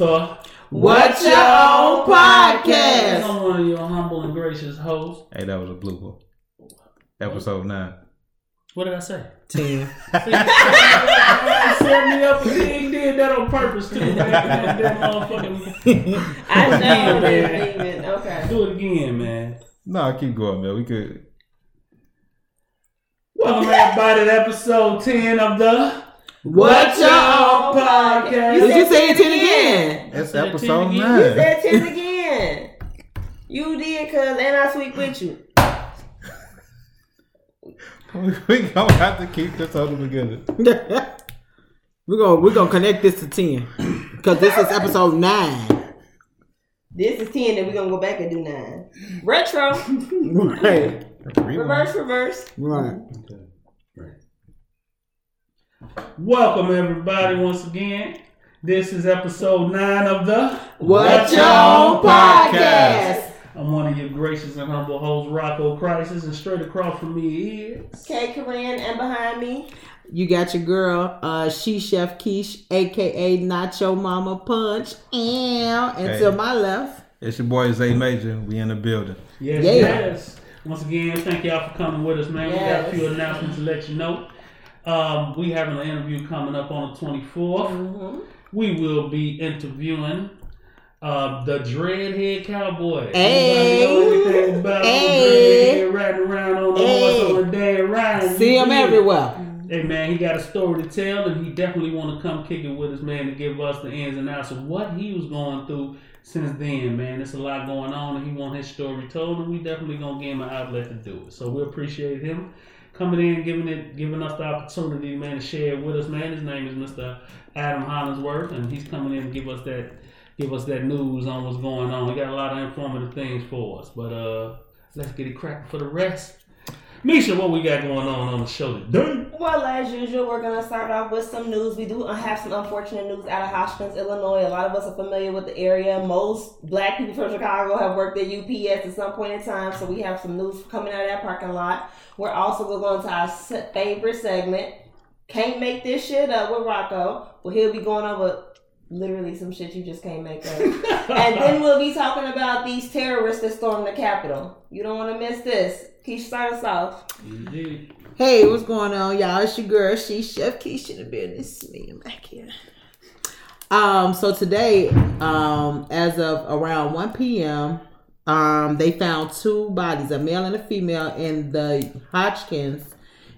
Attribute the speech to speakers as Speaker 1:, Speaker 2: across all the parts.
Speaker 1: with a
Speaker 2: What's Your Own Podcast?
Speaker 1: I'm one of your humble and gracious hosts.
Speaker 3: Hey, that was a blooper. Episode nine.
Speaker 1: What did I say?
Speaker 2: Ten.
Speaker 1: Set me up and he did that on purpose too, man. That motherfucking
Speaker 2: I
Speaker 1: know
Speaker 2: know
Speaker 1: that
Speaker 2: that. Okay.
Speaker 1: do it again, man.
Speaker 3: No, keep going, man. We could.
Speaker 1: Welcome everybody to episode 10 of the
Speaker 2: What's Your Own
Speaker 1: Podcast.
Speaker 2: Did you say it ten again?
Speaker 3: It's
Speaker 1: said
Speaker 3: episode
Speaker 1: 10 again.
Speaker 2: You
Speaker 3: nine.
Speaker 2: said ten again. You did, cuz, and I sweet with you.
Speaker 3: we gonna have to keep this all together.
Speaker 4: we're gonna we're gonna connect this to ten because this is episode nine.
Speaker 2: This is ten, then we're gonna go back and do nine. Retro.
Speaker 4: Right,
Speaker 2: Reverse, reverse.
Speaker 4: right.
Speaker 1: Welcome everybody once again. This is episode 9 of the
Speaker 4: What's
Speaker 2: Your Own Podcast.
Speaker 1: I'm one of your gracious and humble hosts, Rocco Crisis, and straight across from me is
Speaker 2: K. Corinne, and behind me.
Speaker 4: You got your girl, uh, she chef Quiche, aka Nacho Mama Punch, and and to my left,
Speaker 3: It's your boy Zay Major. We in the building.
Speaker 1: Yes,
Speaker 4: Yeah.
Speaker 1: yes. Once again, thank y'all for coming with us, man. We got a few announcements to let you know. Um, we having an interview coming up on the 24th.
Speaker 2: Mm-hmm.
Speaker 1: We will be interviewing uh, the Dreadhead Cowboy.
Speaker 4: Hey.
Speaker 1: Know about
Speaker 4: Hey.
Speaker 1: Dreadhead riding around on the
Speaker 4: Hey.
Speaker 1: horse on day riding?
Speaker 4: see him
Speaker 1: Yeah.
Speaker 4: everywhere.
Speaker 1: Hey man, he got a story to tell, and he definitely want to come kick it with us, man, to give us the ins and outs of what he was going through since then, man. There's a lot going on, and he want his story told, and we definitely gonna give him an outlet to do it. So we appreciate him coming in, giving it, giving us the opportunity, man, to share it with us, man. His name is Mr. Adam Hollingsworth, and he's coming in to give us that, give us that news on what's going on. We got a lot of informative things for us, but uh, let's get it cracking for the rest. Misha, what we got going on on the show today?
Speaker 2: Well, as usual, we're going to start off with some news. We do have some unfortunate news out of Hodgkins, Illinois. A lot of us are familiar with the area. Most black people from Chicago have worked at UPS at some point in time, so we have some news coming out of that parking lot. We're also going to our favorite segment. Can't make this shit up with Rocco. Well, he'll be going over literally some shit you just can't make up. and then we'll be talking about these terrorists that stormed the Capitol. You don't want to miss this. Keisha, start us off.
Speaker 1: Indeed.
Speaker 4: Hey, what's going on, y'all? It's your girl, she's chef Quiche in the business. Me, I'm back here. Um, so today, um, as of around 1 p.m., um, they found two bodies, a male and a female, in the Hodgkins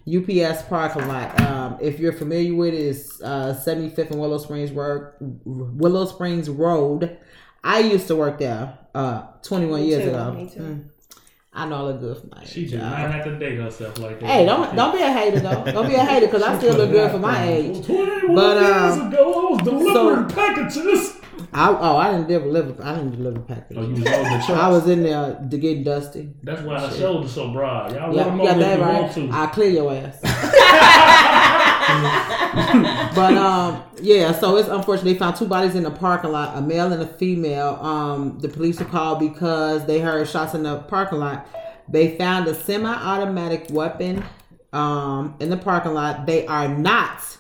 Speaker 4: UPS parking lot. Um, if you're familiar with it, it's uh, 75th and Willow Springs Road. Willow Springs Road. I used to work there uh, 21
Speaker 2: Me
Speaker 4: years
Speaker 2: too,
Speaker 4: ago.
Speaker 2: me too.
Speaker 4: Mm. I know I look good for my
Speaker 1: She
Speaker 4: age,
Speaker 1: did
Speaker 4: y'all.
Speaker 1: not have to date herself like that.
Speaker 4: Hey, don't don't be a hater though. Don't be a hater because I still look good for my age.
Speaker 1: Twenty-one
Speaker 4: But,
Speaker 1: years
Speaker 4: um,
Speaker 1: ago, I was delivering
Speaker 4: so-
Speaker 1: packages.
Speaker 4: I, oh, I didn't deliver. I didn't deliver packages.
Speaker 1: Oh, you was the.
Speaker 4: I was in there to get dusty.
Speaker 1: That's why her shoulders so broad. Y'all
Speaker 4: Yeah, you
Speaker 1: them
Speaker 4: got
Speaker 1: over
Speaker 4: that right.
Speaker 1: want to.
Speaker 4: I clear your ass. but um, yeah. So it's unfortunate they found two bodies in the parking lot, a male and a female. Um, the police were called because they heard shots in the parking lot. They found a semi-automatic weapon um in the parking lot. They are not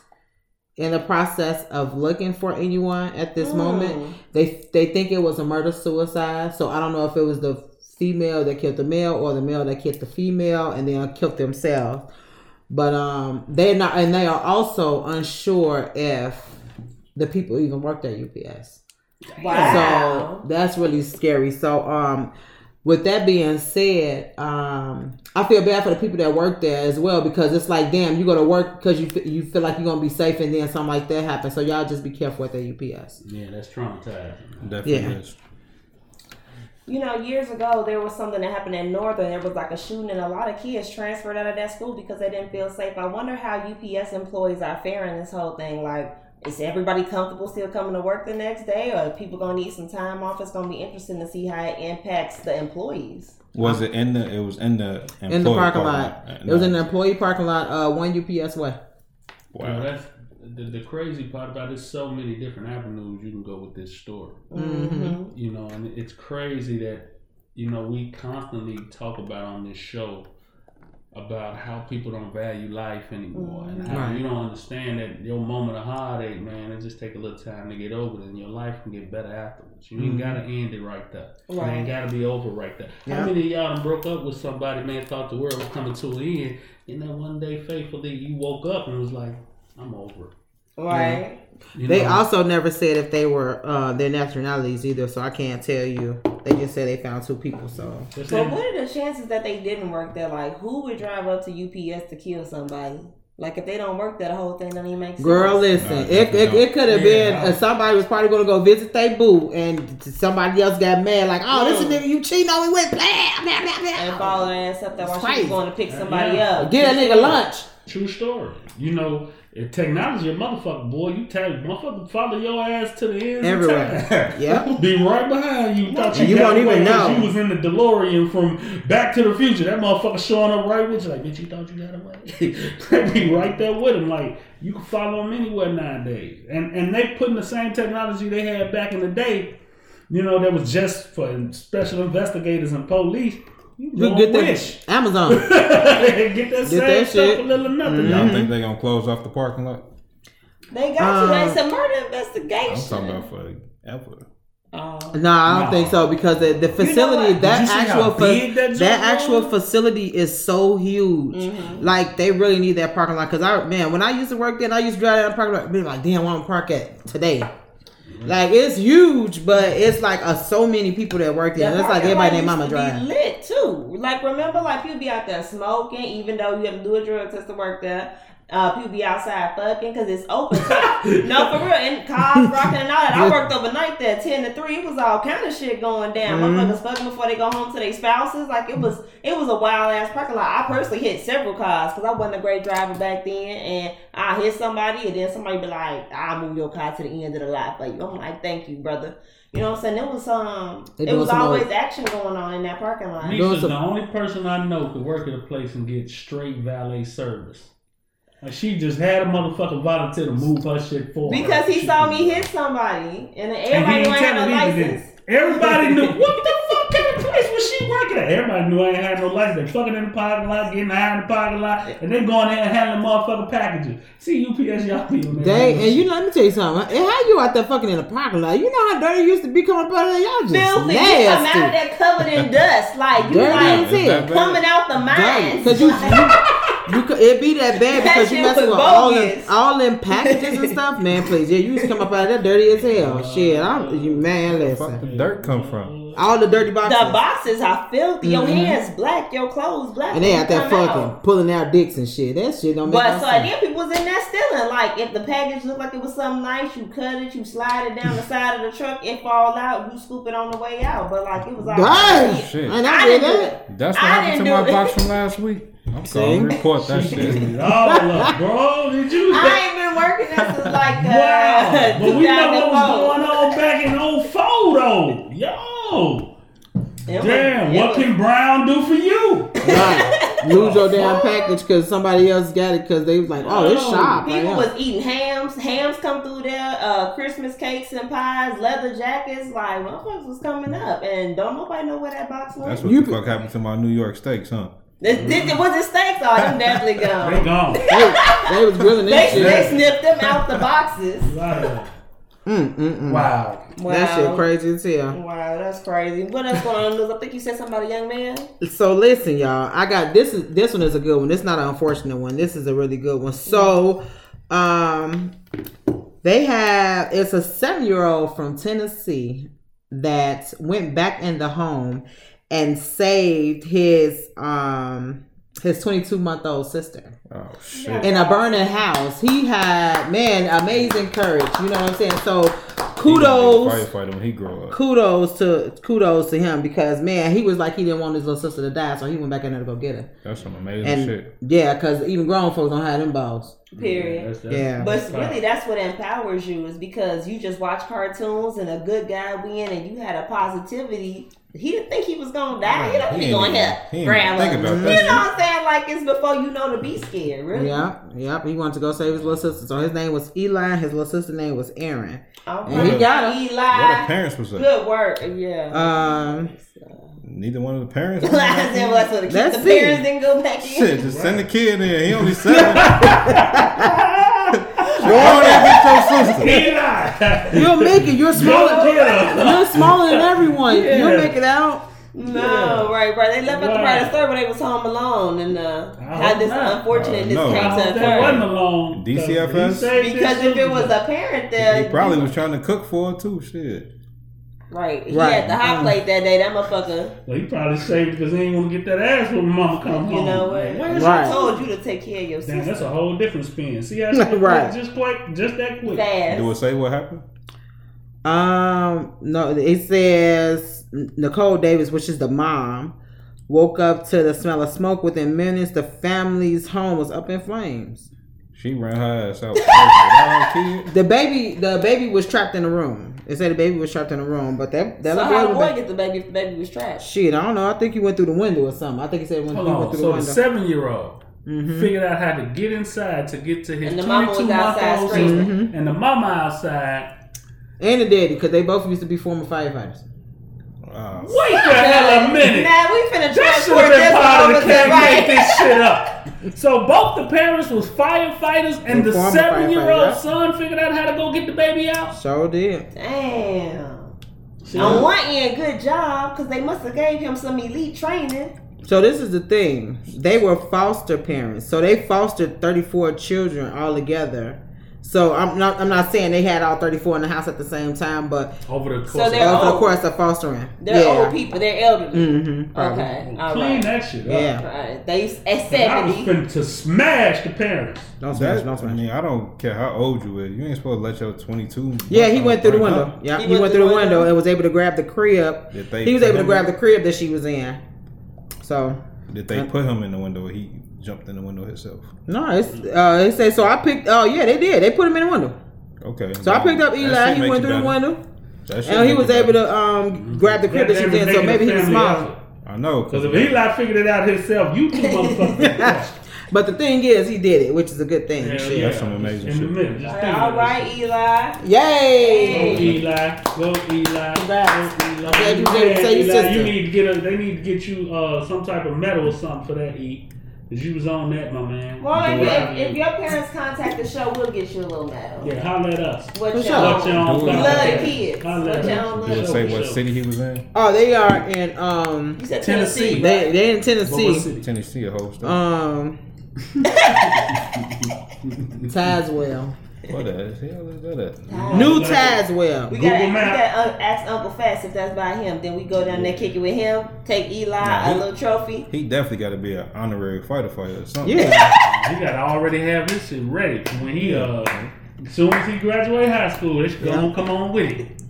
Speaker 4: in the process of looking for anyone at this
Speaker 2: Mm.
Speaker 4: moment. They they think it was a murder suicide. So I don't know if it was the female that killed the male or the male that killed the female and then killed themselves. But um they're not and they are also unsure if the people even worked at UPS.
Speaker 2: Wow.
Speaker 4: So that's really scary. So um with that being said, um I feel bad for the people that work there as well because it's like damn, you go to work because you fe- you feel like you're gonna be safe and then something like that happens. So y'all just be careful at the UPS.
Speaker 1: Yeah, that's traumatizing.
Speaker 3: Definitely
Speaker 4: Yeah.
Speaker 3: is.
Speaker 2: You know, years ago there was something that happened in Northern. There was like a shooting, and a lot of kids transferred out of that school because they didn't feel safe. I wonder how UPS employees are faring this whole thing. Like, is everybody comfortable still coming to work the next day, or are people gonna need some time off? It's gonna be interesting to see how it impacts the employees.
Speaker 3: Was it in the? It was in the
Speaker 4: In the parking lot. It was
Speaker 3: no.
Speaker 4: in the employee parking lot, uh one UPS way.
Speaker 1: You know,
Speaker 3: Wow.
Speaker 1: that's the, the crazy part about it. There's so many different avenues you can go with this story.
Speaker 2: Mm-hmm.
Speaker 1: You know, and it's crazy that you know we constantly talk about on this show about how people don't value life anymore and how
Speaker 4: Right.
Speaker 1: you don't understand that your moment of heartache, man, it just take a little time to get over it and your life can get better afterwards. You ain't
Speaker 3: Mhm.
Speaker 1: gotta end it right there. It ain't gotta be over right there.
Speaker 4: Yeah.
Speaker 1: How many of y'all done broke up with somebody, man, thought the world was coming to an end, and then one day faithfully you woke up and was like, I'm over it.
Speaker 2: Right.
Speaker 1: You
Speaker 4: They
Speaker 1: know?
Speaker 4: also never said if they were uh, their nationalities either, so I can't tell you. They just said they found two people. So
Speaker 1: Just
Speaker 2: But what are the chances that they didn't work there? Like, who would drive up to UPS to kill somebody? Like, if they don't work there, the whole thing don't even make sense.
Speaker 4: Girl, listen,
Speaker 3: Nah,
Speaker 4: it, it, it could have been
Speaker 1: Yeah.
Speaker 4: uh, somebody was probably going to go visit their boo, and somebody else got mad, like, oh, this is nigga you cheating on me with, blah, blah, blah, blah.
Speaker 2: And follow their ass up there while
Speaker 4: It's
Speaker 2: she's going to pick somebody
Speaker 1: Yeah.
Speaker 2: up.
Speaker 4: Get that nigga lunch.
Speaker 1: True story. You know, if technology a motherfucker, boy, you tell motherfucker follow your ass to the end.
Speaker 4: Everywhere. Yep.
Speaker 1: Be right behind you. Thought you,
Speaker 4: you
Speaker 1: away
Speaker 4: even know.
Speaker 1: You was in the DeLorean from Back to the Future. That motherfucker showing up right with you. Like, bitch, you thought you got away. they be right there with him. Like, you can follow him anywhere nowadays. And and they putting the same technology they had back in the day. You know, that was just for special investigators and police. You
Speaker 4: You get
Speaker 1: and
Speaker 4: that
Speaker 1: wish.
Speaker 4: Amazon.
Speaker 1: get that same
Speaker 4: that
Speaker 1: stuff
Speaker 4: shit.
Speaker 1: for little or nothing.
Speaker 4: Mhm.
Speaker 3: Y'all think they gonna close off the parking lot?
Speaker 2: They got to.
Speaker 4: Um,
Speaker 2: It's a murder investigation.
Speaker 3: I'm talking about for ever.
Speaker 2: Oh.
Speaker 4: No, I don't
Speaker 1: No.
Speaker 4: think so because the, the facility
Speaker 2: what?
Speaker 4: that
Speaker 1: Did you see
Speaker 4: actual fa-
Speaker 1: that
Speaker 4: that, actual facility is so huge.
Speaker 2: Mhm.
Speaker 4: Like they really need that parking lot because I man when I used to work there, and I used to drive down the parking lot, be like, damn, where I'm park at today. Like it's huge, but it's like uh, so many people that work there. It's like everybody
Speaker 2: used
Speaker 4: Mama drive.
Speaker 2: lit too. Like remember, like people be out there smoking, even though you have to do a drug test to work there. Uh, people be outside fucking because it's open. So, no, for real. And cars rocking and all that. I worked overnight there, ten to three. It was all kind of shit going down.
Speaker 4: Mhm.
Speaker 2: Motherfuckers fucking before they go home to their spouses. Like it was, it was a wild ass parking lot. I personally hit several cars because I wasn't a great driver back then, and I hit somebody, and then somebody be like, "I'll move your car to the end of the lot for you." I'm like, "Thank you, brother." You know what I'm saying? It was um,
Speaker 4: They
Speaker 2: it was always
Speaker 4: other-
Speaker 2: action going on in that parking lot.
Speaker 4: Doing
Speaker 1: Nisha's
Speaker 4: some-
Speaker 1: the only person I know could work at a place and get straight valet service. Like she just had a motherfucker volunteer to move her shit forward.
Speaker 2: Because he
Speaker 1: She
Speaker 2: saw me hit somebody, and then
Speaker 1: And he
Speaker 2: everybody
Speaker 1: ain't
Speaker 2: knew I had no
Speaker 1: telling me he did
Speaker 2: license.
Speaker 1: Everybody knew what the fuck kind of place was she working at? Everybody knew I ain't had no license. They fucking in the parking lot, getting high in the parking lot, and they going there and handling motherfucking packages. See UPS, y'all be on that.
Speaker 4: They and you know, let me tell you something. And how you out there fucking in the parking lot? You know how dirty it used to be coming up out of there. Y'all just
Speaker 2: Filthy, you come out of
Speaker 4: nasty.
Speaker 2: there covered in dust, like you
Speaker 4: Dirty
Speaker 2: like
Speaker 4: as
Speaker 2: coming out the mines.
Speaker 4: Because you, you, you, could- it be that bad
Speaker 2: That
Speaker 4: because you
Speaker 2: shit
Speaker 4: messing
Speaker 2: was
Speaker 4: with all them, all them packages and stuff, man. Please, yeah, you just come up out of there dirty as hell. Shit, I'm you man.
Speaker 3: Where the
Speaker 4: Listen,
Speaker 3: the dirt come from?
Speaker 4: all the dirty boxes,
Speaker 2: the boxes are filthy. Your
Speaker 4: Mhm.
Speaker 2: hands black, your clothes black.
Speaker 4: and they
Speaker 2: when
Speaker 4: out there fucking
Speaker 2: out.
Speaker 4: pulling out dicks and shit. That shit don't make
Speaker 2: But
Speaker 4: no
Speaker 2: so
Speaker 4: sense.
Speaker 2: then people was in there stealing. Like if the package looked like it was something nice, you cut it, you slide it down the side of the truck, it fall out, you scoop it on the way out. But like it was all
Speaker 4: Damn,
Speaker 3: Shit.
Speaker 4: and
Speaker 2: I
Speaker 4: I
Speaker 2: didn't
Speaker 4: did
Speaker 2: do
Speaker 4: that.
Speaker 2: it.
Speaker 3: That's what
Speaker 2: I
Speaker 3: happened to my
Speaker 2: it.
Speaker 3: box from last week. I'm
Speaker 4: See?
Speaker 3: going to report that shit.
Speaker 1: it all up, bro. Did you?
Speaker 2: I ain't been working there since like uh,
Speaker 1: Wow. But we know what was going on back in 04 though. Yo.
Speaker 2: It
Speaker 1: Damn,
Speaker 2: it
Speaker 1: what
Speaker 2: was-
Speaker 1: can Brown do for you?
Speaker 4: Right. Lose your damn package because somebody else got it because they was like, oh, this
Speaker 1: Oh,
Speaker 4: shop.
Speaker 2: People
Speaker 4: here.
Speaker 2: was eating hams. Hams come through there. Uh, Christmas cakes and pies, leather jackets. Like motherfuckers was coming up, and don't nobody know where that box went.
Speaker 3: That's what
Speaker 4: You
Speaker 3: the fuck happened to my New York steaks, huh?
Speaker 2: This, this, was it steaks? Oh, them definitely
Speaker 1: They
Speaker 2: gone.
Speaker 1: gone.
Speaker 4: they, they was grilling
Speaker 2: They,
Speaker 4: that
Speaker 2: they
Speaker 4: shit.
Speaker 2: snipped them out the boxes.
Speaker 1: Wow.
Speaker 4: Mm, mm, mm.
Speaker 1: Wow.
Speaker 2: Wow.
Speaker 4: That shit crazy as hell.
Speaker 2: Wow, that's crazy. What else going on in the news? I think you said something about a young man.
Speaker 4: So listen, y'all. I got this. Is this one is a good one. This is not an unfortunate one. This is a really good one. So, um, they have it's a seven year old from Tennessee that went back in the home and saved his um his twenty two month old sister
Speaker 3: Oh, shit.
Speaker 4: in a burning house. He had man amazing courage. You know what I'm saying? So kudos
Speaker 3: Firefighter when he grow up.
Speaker 4: kudos to kudos to him because man, he was like he didn't want his little sister to die, so he went back in there to go get her.
Speaker 3: That's some amazing
Speaker 4: And
Speaker 3: shit.
Speaker 4: yeah, because even grown folks don't have them balls.
Speaker 2: Period.
Speaker 1: that's- that's-
Speaker 4: Yeah.
Speaker 2: But
Speaker 1: that's
Speaker 2: really, that's what empowers you is because you just watch cartoons and a good guy win, and you had a positivity. He didn't think he was gonna die. He don't
Speaker 3: He
Speaker 2: be going
Speaker 3: even-
Speaker 2: here,
Speaker 3: he
Speaker 2: grandma.
Speaker 3: think about
Speaker 2: You
Speaker 3: that
Speaker 2: know what I'm saying? Like it's before you know to be scared. Really?
Speaker 4: Yep, yep. He wanted to go save his little sister, so his name was Eli. His little sister name was Aaron.
Speaker 2: Okay.
Speaker 4: And he got him.
Speaker 3: Where the parents was at?
Speaker 2: Good work. Yeah.
Speaker 4: Um,
Speaker 3: Neither one of the parents.
Speaker 2: I said, well, so the,
Speaker 4: Let's
Speaker 2: the parents didn't go back in.
Speaker 3: Shit, just send the kid in. He only seven. Go on and your sister.
Speaker 4: You'll make it. You're smaller.
Speaker 1: Yeah.
Speaker 4: You're smaller than everyone.
Speaker 1: Yeah.
Speaker 4: You'll make it out.
Speaker 2: No, right, right. They left out the part of
Speaker 1: Right.
Speaker 2: the story where they was home alone and uh,
Speaker 1: I
Speaker 2: had this
Speaker 1: not.
Speaker 2: unfortunate
Speaker 3: Uh,
Speaker 2: this
Speaker 3: no.
Speaker 2: came
Speaker 1: I
Speaker 2: to
Speaker 1: hope that wasn't alone.
Speaker 3: DCFS?
Speaker 1: He
Speaker 2: Because if it was a parent there,
Speaker 3: He probably was trying to cook for her too. Shit.
Speaker 2: Right. He
Speaker 4: Right.
Speaker 2: had the hot
Speaker 4: Mm.
Speaker 2: plate that day. That motherfucker.
Speaker 1: Well, he probably saved because he ain't want to get that ass when mama come home.
Speaker 2: You know what?
Speaker 1: Where's
Speaker 4: Right.
Speaker 2: I told you to take care of your
Speaker 1: Damn,
Speaker 2: sister
Speaker 1: that's a whole different spin. See how
Speaker 4: Right.
Speaker 1: right. just quite just that quick.
Speaker 2: fast.
Speaker 3: Do it say what happened?
Speaker 4: Um, no, it says Nicole Davis, which is the mom, woke up to the smell of smoke within minutes. The family's home was up in flames.
Speaker 3: She ran her ass out. first without her kid.
Speaker 4: The baby, the baby was trapped in the room. They said the baby was trapped in the room, but that that
Speaker 2: So
Speaker 4: little
Speaker 2: how
Speaker 4: boy
Speaker 2: the
Speaker 4: was
Speaker 2: boy get the baby if the baby was trapped?
Speaker 4: shit. I don't know. I think he went through the window or something. I think he said when
Speaker 1: Hold
Speaker 4: he went through
Speaker 1: So
Speaker 4: the window.
Speaker 1: So the seven year old
Speaker 4: Mhm.
Speaker 1: figured out how to get inside to get to his
Speaker 2: And the mama
Speaker 1: twenty two
Speaker 2: was
Speaker 1: month
Speaker 2: outside
Speaker 1: old
Speaker 2: screaming.
Speaker 1: sister, and the mama outside.
Speaker 4: And the daddy, because they both used to be former firefighters.
Speaker 3: Wow.
Speaker 1: Wait the hell a minute.
Speaker 2: Nah, we finna
Speaker 1: That should
Speaker 2: transport
Speaker 1: have
Speaker 2: this
Speaker 1: been part
Speaker 2: over
Speaker 1: of
Speaker 2: to
Speaker 1: the can't
Speaker 2: right.
Speaker 1: make this shit up. So both the parents was firefighters, and the
Speaker 4: former
Speaker 1: seven year old
Speaker 4: firefighters,
Speaker 1: son figured out how to go get the baby out.
Speaker 4: So did.
Speaker 2: Damn.
Speaker 1: See?
Speaker 2: On one end, good job, because they must have gave him some elite training.
Speaker 4: So this is the thing. They were foster parents. So they fostered 34 children all together. So I'm not I'm not saying they had all 34 in the house at the same time, but
Speaker 1: Over the course
Speaker 2: So
Speaker 1: of
Speaker 2: they're
Speaker 4: of
Speaker 2: old.
Speaker 4: course of fostering.
Speaker 2: They're
Speaker 4: yeah.
Speaker 2: old people. They're elderly.
Speaker 4: Mm-hmm.
Speaker 2: Okay. All
Speaker 1: clean
Speaker 2: right.
Speaker 1: that shit up.
Speaker 4: Yeah.
Speaker 2: Right. They used at
Speaker 1: I was
Speaker 2: seventy.
Speaker 1: finna to smash the parents.
Speaker 4: Don't smash,
Speaker 3: That,
Speaker 4: don't
Speaker 3: I mean, I don't care how old you is. You ain't supposed to let your 22.
Speaker 4: Yeah, he went through the window.
Speaker 3: up.
Speaker 4: Yeah, he, went through the window and was able to grab the crib.
Speaker 3: Did they
Speaker 4: He was able to grab
Speaker 3: in-
Speaker 4: the crib that she was in. So
Speaker 3: Did they put him in the window? He jumped in the window himself.
Speaker 4: no, it's uh they say so I picked oh yeah, they did. They put him in the window.
Speaker 3: Okay.
Speaker 4: So I picked up Eli, he went
Speaker 3: you
Speaker 4: through the window.
Speaker 3: That shit
Speaker 4: And he was
Speaker 3: you
Speaker 4: able to um grab the crib that she was in, so maybe he
Speaker 1: making
Speaker 4: was
Speaker 1: a
Speaker 4: small.
Speaker 1: family
Speaker 3: I know.
Speaker 1: Because if Eli figured it out himself, you two motherfuckers.
Speaker 4: But the thing is, he did it, which is a good thing.
Speaker 1: Hell
Speaker 4: Shit.
Speaker 1: yeah.
Speaker 3: That's some amazing shit.
Speaker 1: middle, just think
Speaker 2: All
Speaker 1: of
Speaker 2: right,
Speaker 1: that
Speaker 2: Eli.
Speaker 4: Yay!
Speaker 1: Go Eli, go Eli,
Speaker 4: Congrats.
Speaker 1: go Eli.
Speaker 4: I'm glad you
Speaker 1: Yeah,
Speaker 4: did it. Say
Speaker 1: Eli. You need to get a. They need to get you uh some type of medal or something for that. E, cause you was on that, my man.
Speaker 2: Well, if, if, if your parents contact the show, we'll get you a little medal.
Speaker 1: yeah, holler at us.
Speaker 2: What
Speaker 4: For
Speaker 2: you
Speaker 4: sure.
Speaker 1: What you
Speaker 2: on?
Speaker 1: on?
Speaker 3: Do it.
Speaker 2: Love
Speaker 1: podcast.
Speaker 2: the kids.
Speaker 1: Holler
Speaker 2: What
Speaker 1: at
Speaker 2: you
Speaker 1: us.
Speaker 3: Did
Speaker 2: Love
Speaker 3: it say what
Speaker 1: sure.
Speaker 3: city he was in?
Speaker 4: Oh, they are in um
Speaker 2: You said
Speaker 1: Tennessee.
Speaker 2: Tennessee.
Speaker 4: they
Speaker 2: right?
Speaker 4: they in
Speaker 1: What
Speaker 4: Tennessee.
Speaker 1: city?
Speaker 3: Tennessee, a whole state.
Speaker 4: Um Tazewell.
Speaker 3: What the hell is that? At?
Speaker 4: New
Speaker 1: like it.
Speaker 2: We
Speaker 1: Google
Speaker 2: gotta, we gotta uh, ask Uncle Fast if that's by him. Then we go down there, kick it with him, take Eli
Speaker 3: Nah,
Speaker 2: a
Speaker 3: he-
Speaker 2: little trophy.
Speaker 3: He definitely got to be an honorary fighter fighter or something.
Speaker 4: Yeah.
Speaker 1: He gotta already have his shit ready when he uh. As soon as he graduate high school, they should
Speaker 4: Yeah.
Speaker 1: gonna come on with it.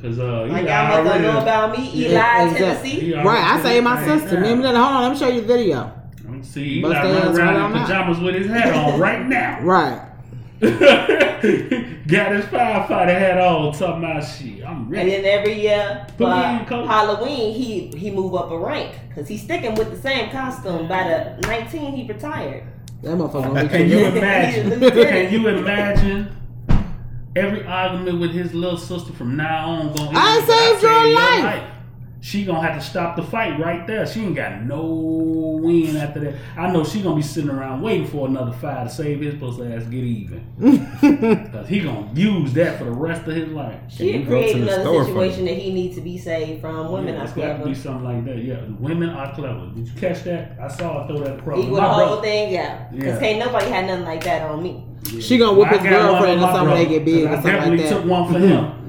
Speaker 1: Cause uh,
Speaker 2: Like
Speaker 1: Eli
Speaker 2: y'all must
Speaker 1: already.
Speaker 2: know about me, Eli,
Speaker 4: Yeah, exactly.
Speaker 2: Tennessee.
Speaker 4: Right, I
Speaker 1: did
Speaker 4: say my sister.
Speaker 1: now.
Speaker 4: Let me, hold on, let me show you the video.
Speaker 1: Let me see. Eli
Speaker 4: Bust their
Speaker 1: running
Speaker 4: ass
Speaker 1: around in pajamas with his hat on right now.
Speaker 4: Right.
Speaker 1: Got his firefighter hat on, talking about shit. I'm ready.
Speaker 2: And then every year
Speaker 1: Put
Speaker 2: for
Speaker 1: me.
Speaker 2: Halloween, he he move up a rank because he's sticking with the same costume. By the 19, he retired.
Speaker 4: That motherfucker gonna
Speaker 1: Can you imagine?
Speaker 2: He's a lieutenant.
Speaker 1: Can you imagine? Every argument with his little sister from now on going.
Speaker 4: I saved your life.
Speaker 1: She gonna have to stop the fight right there. She ain't got no win after that. I know she gonna be sitting around waiting for another fight to save his pussy ass get even. Cause he gonna use that for the rest of his life.
Speaker 2: She
Speaker 3: you go
Speaker 2: create another situation that he needs to be saved from. Women
Speaker 1: yeah,
Speaker 2: are
Speaker 1: it's got to
Speaker 2: clever.
Speaker 1: be something like that. Yeah, women are clever. Did you catch that? I saw her throw that across.
Speaker 2: Equal
Speaker 1: My
Speaker 2: the whole
Speaker 1: brother-
Speaker 2: thing yeah. Because
Speaker 1: Yeah.
Speaker 2: ain't nobody had nothing like that on me.
Speaker 4: She gonna whip
Speaker 1: I
Speaker 4: his
Speaker 1: got
Speaker 4: girlfriend or something when they get big or
Speaker 1: 'cause
Speaker 4: something
Speaker 1: I
Speaker 4: like
Speaker 1: definitely
Speaker 4: that.
Speaker 1: took one for him.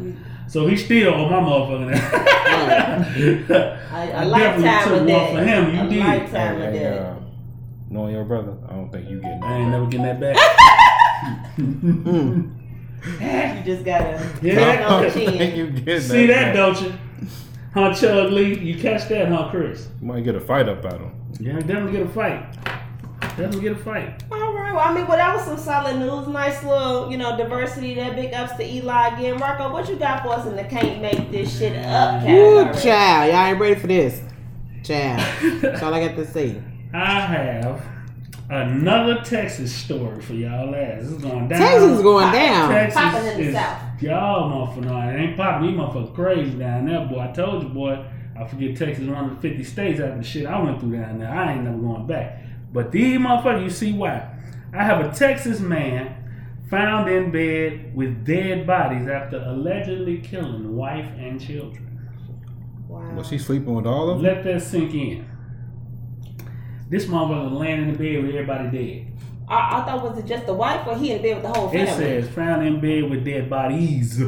Speaker 1: So he still on my motherfucking
Speaker 2: A,
Speaker 1: I
Speaker 2: a
Speaker 1: definitely
Speaker 2: lifetime
Speaker 1: took
Speaker 2: of
Speaker 1: one
Speaker 2: that.
Speaker 1: for him. You
Speaker 2: a
Speaker 1: did.
Speaker 2: lifetime of
Speaker 3: Hey,
Speaker 2: that.
Speaker 3: uh, knowing your brother, I don't think you getting that.
Speaker 1: I ain't never getting that back.
Speaker 2: You just gotta
Speaker 1: Yeah.
Speaker 2: take it on the
Speaker 3: don't think
Speaker 2: chin.
Speaker 3: you getting
Speaker 1: See that,
Speaker 3: back.
Speaker 1: don't you? Huh, Chug Lee? You catch that, huh, Chris?
Speaker 3: You might get a fight up at him.
Speaker 1: Yeah, definitely get a fight. Definitely get a fight.
Speaker 2: All right. Well, I mean, well, that was some solid news. Nice little, you know, diversity. That big ups to Eli again. Rocco, what you got for us in the can't make this shit up
Speaker 4: Woo, child, y'all ain't ready for this. Child. That's all I got to say.
Speaker 1: I have another Texas story for y'all ass. This is going down.
Speaker 4: Texas is going
Speaker 2: Pop-
Speaker 4: down.
Speaker 1: Texas
Speaker 2: Popping in the
Speaker 1: is,
Speaker 2: South.
Speaker 1: Y'all motherfucker, no, it ain't popping. These motherfuckers crazy down there, boy. I told you, boy. I forget Texas one of the 50 states after the shit I went through down there. I ain't never going back. But these motherfuckers, you see why. I have a Texas man found in bed with dead bodies after allegedly killing wife and children.
Speaker 2: Wow.
Speaker 3: Was she sleeping with all of them?
Speaker 1: Let that sink in. This motherfucker was laying in the bed with everybody dead.
Speaker 2: I, I thought was it just the wife or he in bed with the whole family?
Speaker 1: It says found in bed with dead bodies.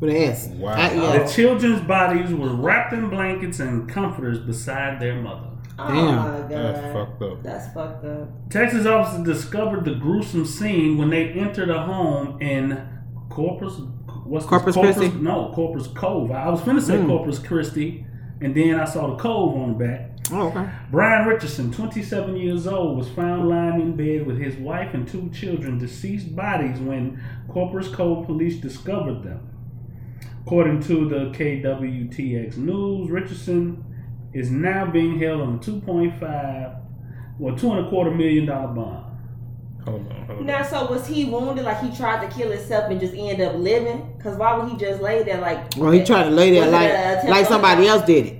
Speaker 4: With an S.
Speaker 3: Wow.
Speaker 4: I- yeah.
Speaker 1: The children's bodies were wrapped in blankets and comforters beside their mother.
Speaker 2: Oh
Speaker 4: Damn.
Speaker 2: my god.
Speaker 3: That's fucked up.
Speaker 2: That's fucked up.
Speaker 1: Texas officers discovered the gruesome scene when they entered a home in Corpus. What's this?
Speaker 4: Corpus Christi?
Speaker 1: No, Corpus Cove. I was finna say
Speaker 4: Mm.
Speaker 1: Corpus Christi, and then I saw the Cove on the back.
Speaker 4: Oh, okay.
Speaker 1: Brian Richardson, 27 years old, was found lying in bed with his wife and two children, deceased bodies, when Corpus Cove police discovered them. According to the KWTX News, Richardson is now being held on a 2.5, well, two and a quarter million dollar bond.
Speaker 3: Hold on, hold on.
Speaker 2: Now, so was he wounded? Like he tried to kill himself and just end up living? Because why would he just lay there like?
Speaker 4: Well, he tried to lay there like like somebody else did it.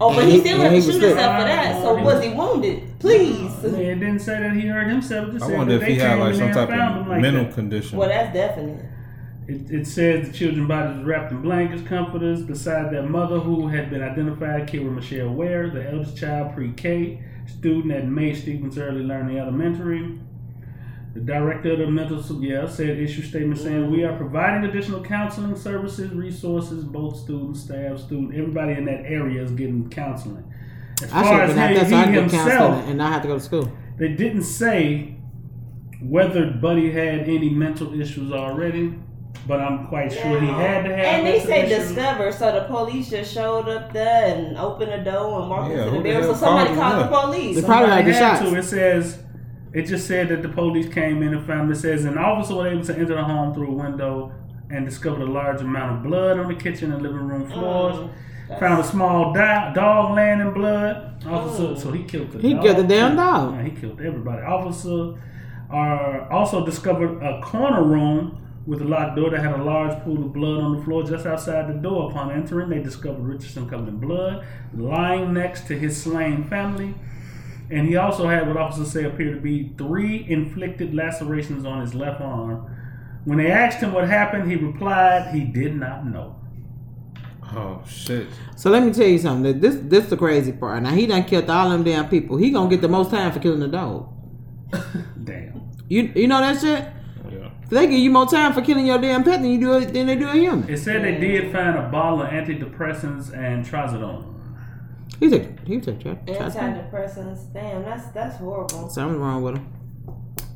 Speaker 2: Oh, but
Speaker 4: And
Speaker 2: he
Speaker 4: he-
Speaker 2: still had
Speaker 4: he
Speaker 2: to
Speaker 4: was
Speaker 2: shoot
Speaker 4: sick.
Speaker 2: himself for that. So uh, was he wounded? Please.
Speaker 1: Man, it didn't say that he hurt himself. Just
Speaker 3: I wonder if he had like some type of
Speaker 1: him like
Speaker 3: mental condition.
Speaker 2: Well, that's definite.
Speaker 1: It, it says the children's bodies wrapped in blankets, comforters, beside their mother, who had been identified, Kira Michelle Ware, the eldest child, pre-K, student at Mae Stevens Early Learning Elementary. The director of the mental yeah said issue statement saying we are providing additional counseling services, resources, both students, staff, student, everybody in that area is getting counseling. As
Speaker 4: I
Speaker 1: far as
Speaker 4: out
Speaker 1: he, he himself,
Speaker 4: counseling and not have to go to school.
Speaker 1: they didn't say whether Buddy had any mental issues already, but I'm quite sure he had to have.
Speaker 2: And they
Speaker 1: mental
Speaker 2: say discover, so the police just showed up there and opened the door and walked
Speaker 3: Yeah,
Speaker 2: into the
Speaker 3: the
Speaker 2: building. So somebody
Speaker 3: called
Speaker 2: called the police.
Speaker 4: They probably
Speaker 1: Somebody
Speaker 4: had the shots.
Speaker 1: to. It says it just said that the police came in and found. It says an officer was able to enter the home through a window and discovered a large amount of blood on the kitchen and living room floors.
Speaker 2: Mm, that's-
Speaker 1: Found a small di- dog laying in blood. Officer,
Speaker 2: Mm.
Speaker 1: so he killed the
Speaker 4: He
Speaker 1: dog.
Speaker 4: killed the damn dog.
Speaker 1: Yeah, he killed everybody. Officer uh, also discovered a corner room with a locked door that had a large pool of blood on the floor just outside the door. Upon entering, they discovered Richardson covered in blood, lying next to his slain family. And he also had what officers say appear to be three inflicted lacerations on his left arm. When they asked him what happened, he replied he did not know.
Speaker 3: Oh shit.
Speaker 4: So let me tell you something. This this the crazy part. Now he done killed all them damn people. He gonna get the most time for killing the dog.
Speaker 1: Damn.
Speaker 4: You you know that shit?
Speaker 3: Yeah.
Speaker 4: They give you more time for killing your damn pet than you do it than they do a human.
Speaker 1: It said they did find a bottle of antidepressants and trazodone.
Speaker 4: He took he took tra- tra-
Speaker 2: Antidepressants. Damn, that's that's horrible.
Speaker 4: something wrong with him.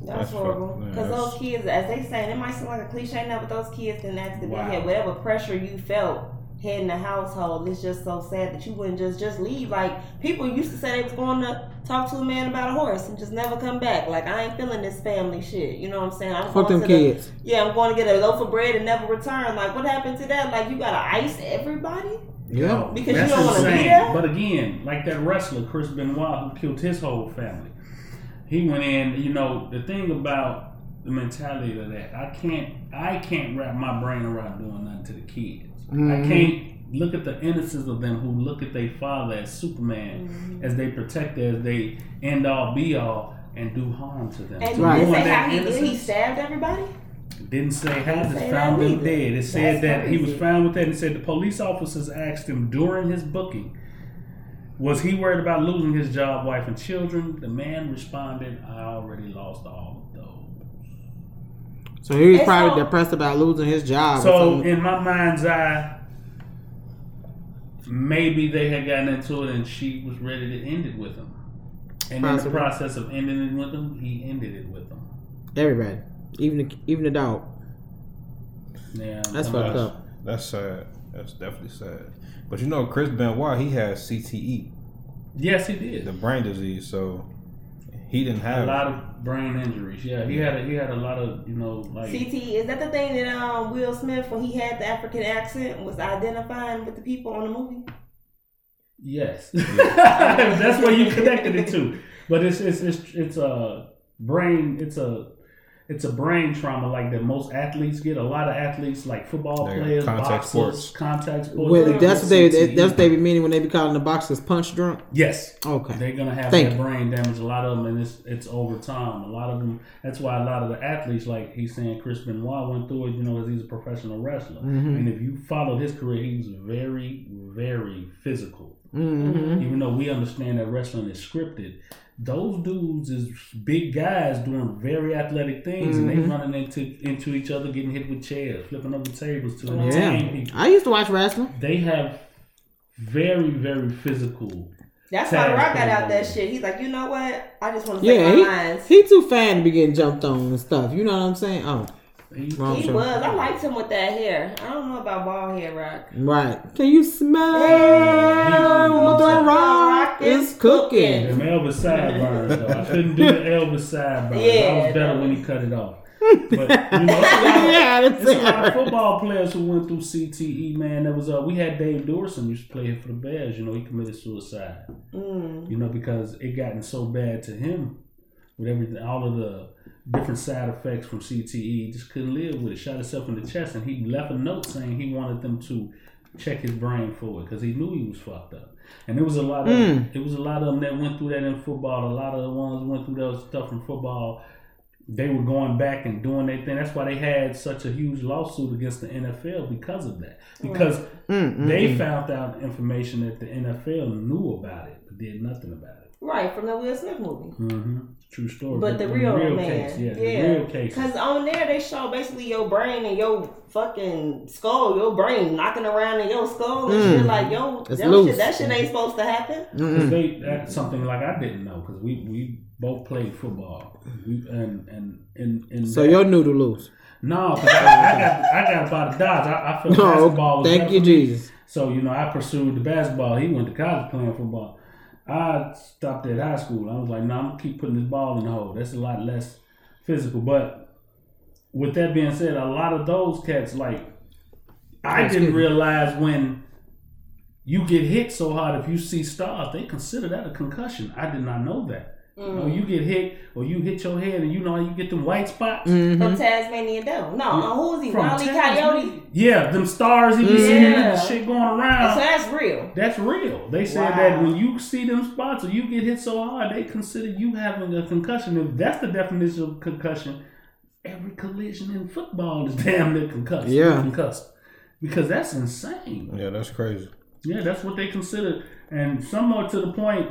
Speaker 2: That's,
Speaker 3: That's
Speaker 2: horrible.
Speaker 3: fuck- yeah,
Speaker 2: Because those kids, as they say, it might seem like a cliche now, but those kids didn't ask to be
Speaker 1: Wow.
Speaker 2: here. Whatever pressure you felt heading the household, it's just so sad that you wouldn't just just leave. Like people used to say they was going to talk to a man about a horse and just never come back. Like I ain't feeling this family shit. You know what I'm saying? I'm
Speaker 4: Fuck
Speaker 2: going
Speaker 4: them
Speaker 2: to the-
Speaker 4: kids.
Speaker 2: yeah, I'm going to get a loaf of bread and never return. Like what happened to that? Like you gotta ice everybody?
Speaker 4: Yeah.
Speaker 2: Because you
Speaker 1: That's
Speaker 2: don't wanna be there?
Speaker 1: But again, like that wrestler Chris Benoit who killed his whole family, he went in. You know the thing about the mentality of that, I can't, I can't wrap my brain around doing nothing to the kids. I can't look at the innocence of them who look at their father as Superman,
Speaker 2: Mm-hmm.
Speaker 1: as they protect, as they end all be all, and do harm to them.
Speaker 2: And
Speaker 1: To
Speaker 4: Right.
Speaker 1: ruin
Speaker 2: say
Speaker 1: that
Speaker 2: how he did? He stabbed everybody?
Speaker 1: didn't say how,
Speaker 2: Didn't
Speaker 1: just found
Speaker 2: that
Speaker 1: them
Speaker 2: either.
Speaker 1: dead. It said
Speaker 2: That's
Speaker 1: that he was found with that. It said the police officers asked him during his booking, was he worried about losing his job, wife, and children? The man responded, I already lost all of those.
Speaker 4: So he was
Speaker 2: And
Speaker 4: probably
Speaker 2: so-
Speaker 4: depressed about losing his job.
Speaker 1: So, in my mind's eye, maybe they had gotten into it and she was ready to end it with him. And in the process of ending it with him, he ended it with him.
Speaker 4: everybody, even the, even the dog.
Speaker 1: Yeah,
Speaker 4: That's fucked up.
Speaker 3: That's sad. That's definitely sad. But you know, Chris Benoit, he has CTE,
Speaker 1: Yes, he did.
Speaker 3: the brain disease, so he didn't have a
Speaker 1: lot of brain injuries. Yeah, he had a, he had a lot of you know like
Speaker 2: CT, is that the thing that um, Will Smith, when he had the African accent, was identifying with the people on the movie?
Speaker 1: yes. That's where you connected it to. But it's it's it's it's a brain. It's a it's a brain trauma like that most athletes get. A lot of athletes, like football
Speaker 3: They
Speaker 1: players,
Speaker 3: contact
Speaker 1: boxers,
Speaker 3: sports.
Speaker 1: contact sports.
Speaker 4: Well,
Speaker 1: they
Speaker 4: that's what they
Speaker 1: CTE.
Speaker 4: that's what they be meaning when they be calling the boxers punch drunk.
Speaker 1: Yes,
Speaker 4: Okay.
Speaker 1: they're gonna have
Speaker 4: Thank
Speaker 1: that
Speaker 4: you.
Speaker 1: brain damage. A lot of them, and it's it's over time. A lot of them. That's why a lot of the athletes, like he's saying, Chris Benoit went through it. You know, because he's a professional wrestler.
Speaker 4: Mhm.
Speaker 1: And if you follow his career, he was very, very physical.
Speaker 4: Mm-hmm.
Speaker 1: Even though we understand that wrestling is scripted, those dudes is big guys doing very athletic things, and they
Speaker 4: Mhm.
Speaker 1: running into into each other, getting hit with chairs, flipping over tables to
Speaker 4: Yeah.
Speaker 1: people.
Speaker 4: I used to watch wrestling.
Speaker 1: They have very, very physical.
Speaker 2: That's why The Rock got out that shit. He's like, you know what? I just want to say
Speaker 4: Yeah,
Speaker 2: my
Speaker 4: he,
Speaker 2: lines.
Speaker 4: he too fan to be getting jumped on and stuff. You know what I'm saying? Oh,
Speaker 1: He,
Speaker 4: Wrong.
Speaker 2: He
Speaker 4: Sure.
Speaker 2: was. I liked him with that hair. I don't know about bald hair rock.
Speaker 4: right. Can you smell
Speaker 1: Yeah.
Speaker 4: what the rock is cooking?
Speaker 1: Them Elvis sideburns, though. I couldn't do the Elvis sideburns. I was better
Speaker 2: no.
Speaker 1: when he cut it off. But you know, it's a lot of-
Speaker 4: yeah, that's
Speaker 1: a lot of football players who went through CTE, man. That was uh, we had Dave Duerson used to play here for the Bears. You know, he committed suicide.
Speaker 2: Mm.
Speaker 1: You know, because it gotten so bad to him with everything, all of the different side effects from CTE. Just couldn't live with it. Shot himself in the chest, and he left a note saying he wanted them to check his brain for it because he knew he was fucked up. And there was a lot of
Speaker 4: Mm.
Speaker 1: it was a lot of them that went through that in football. A lot of the ones went through that stuff in football they were going back and doing their thing. That's why they had such a huge lawsuit against the NFL because of that. Because
Speaker 4: Mm, mm,
Speaker 1: they found out information that the NFL knew about it, but did nothing about it.
Speaker 2: Right from the Will Smith movie.
Speaker 1: Mm-hmm. True story.
Speaker 2: But the
Speaker 1: in
Speaker 2: real, man,
Speaker 1: case, yeah,
Speaker 2: yeah.
Speaker 1: the real case.
Speaker 2: Because on there they show basically your brain and your fucking skull, your brain knocking around in your skull and
Speaker 4: Mm.
Speaker 2: shit. Like yo, that shit, that shit ain't supposed to happen.
Speaker 1: Because they that's something like I didn't know because we we both played football. We, and and and, and
Speaker 4: So
Speaker 1: that-
Speaker 4: your noodle loose.
Speaker 1: no, 'cause I, I got I got about a dodge. I, I felt basketball
Speaker 4: No,
Speaker 1: was
Speaker 4: thank you. Jesus.
Speaker 1: So, you know, I pursued the basketball. He went to college playing football. I stopped at high school. I was like, no, I'm going to keep putting this ball in the hole. That's a lot less physical. But with that being said, a lot of those cats, like, I
Speaker 4: Excuse
Speaker 1: didn't
Speaker 4: me.
Speaker 1: realize when you get hit so hard, if you see stars, they consider that a concussion. I did not know that. You, know,
Speaker 2: Mm.
Speaker 1: you get hit or you hit your head and you know you get them white spots?
Speaker 4: Mhm.
Speaker 2: From Tasmanian Devil. No, uh, who is he?
Speaker 1: From
Speaker 2: Wally Coyote.
Speaker 1: Yeah, them stars he be seeing
Speaker 2: Yeah.
Speaker 1: and shit going around.
Speaker 2: so that's real.
Speaker 1: That's real. They said
Speaker 2: Wow.
Speaker 1: that when you see them spots or you get hit so hard, they consider you having a concussion. If that's the definition of concussion, every collision in football is damn near concussed.
Speaker 4: Yeah.
Speaker 1: Concussed. Because that's insane.
Speaker 3: Yeah, that's crazy.
Speaker 1: Yeah, that's what they consider. And somewhat to the point,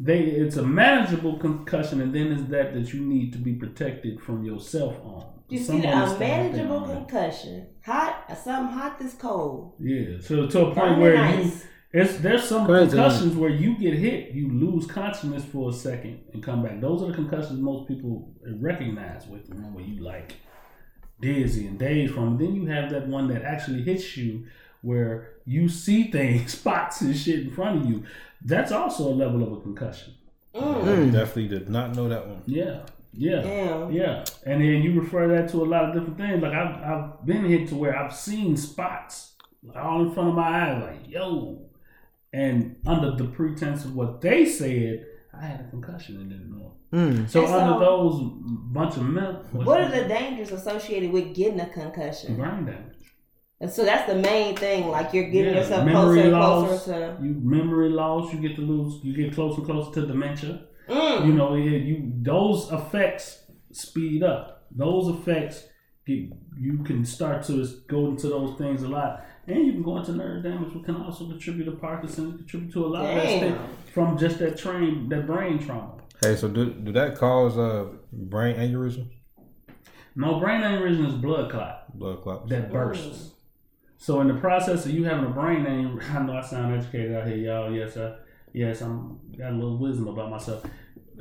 Speaker 1: they it's a manageable concussion, and then is that that you need to be protected from yourself on.
Speaker 2: You see
Speaker 1: Someone
Speaker 2: that
Speaker 1: is
Speaker 2: a manageable concussion. Hot, something hot that's cold.
Speaker 1: Yeah, so to a point
Speaker 2: Burning
Speaker 1: where you. It's there's some
Speaker 4: Crazy,
Speaker 1: concussions where you get hit, you lose consciousness for a second and come back. Those are the concussions most people recognize with the one where you like dizzy and dazed from. Then you have that one that actually hits you where you see things, spots and shit in front of you. That's also a level of a concussion.
Speaker 2: Mm.
Speaker 3: Definitely did not know that one.
Speaker 1: Yeah, yeah.
Speaker 2: Damn.
Speaker 1: Yeah, and then you refer that to a lot of different things. Like I've I've been hit to where I've seen spots all in front of my eyes, like yo, and under the pretense of what they said, I had a concussion and didn't know.
Speaker 4: Mm.
Speaker 1: So
Speaker 2: And
Speaker 1: under those bunch of men,
Speaker 2: What are the dangers associated with getting a concussion?
Speaker 1: brain damage?
Speaker 2: And so that's the main thing. Like you're getting
Speaker 1: Yeah,
Speaker 2: yourself
Speaker 1: memory
Speaker 2: closer and
Speaker 1: loss.
Speaker 2: closer to.
Speaker 1: You memory loss, you get to lose, you get closer and closer to dementia.
Speaker 2: Mm.
Speaker 1: you know, yeah, you those effects speed up. Those effects get you can start to go into those things a lot, and you can go into nerve damage, which can also contribute to Parkinson's, contribute to a lot of that stuff from just that train, that brain trauma.
Speaker 3: Hey, so do, do that cause uh, brain aneurysm?
Speaker 1: No, brain aneurysm is blood clot
Speaker 3: Blood clots?
Speaker 1: that bursts. So in the process of you having a brain aneurysm, I know I sound educated out here, y'all. Yes, I, yes, I'm got a little wisdom about myself.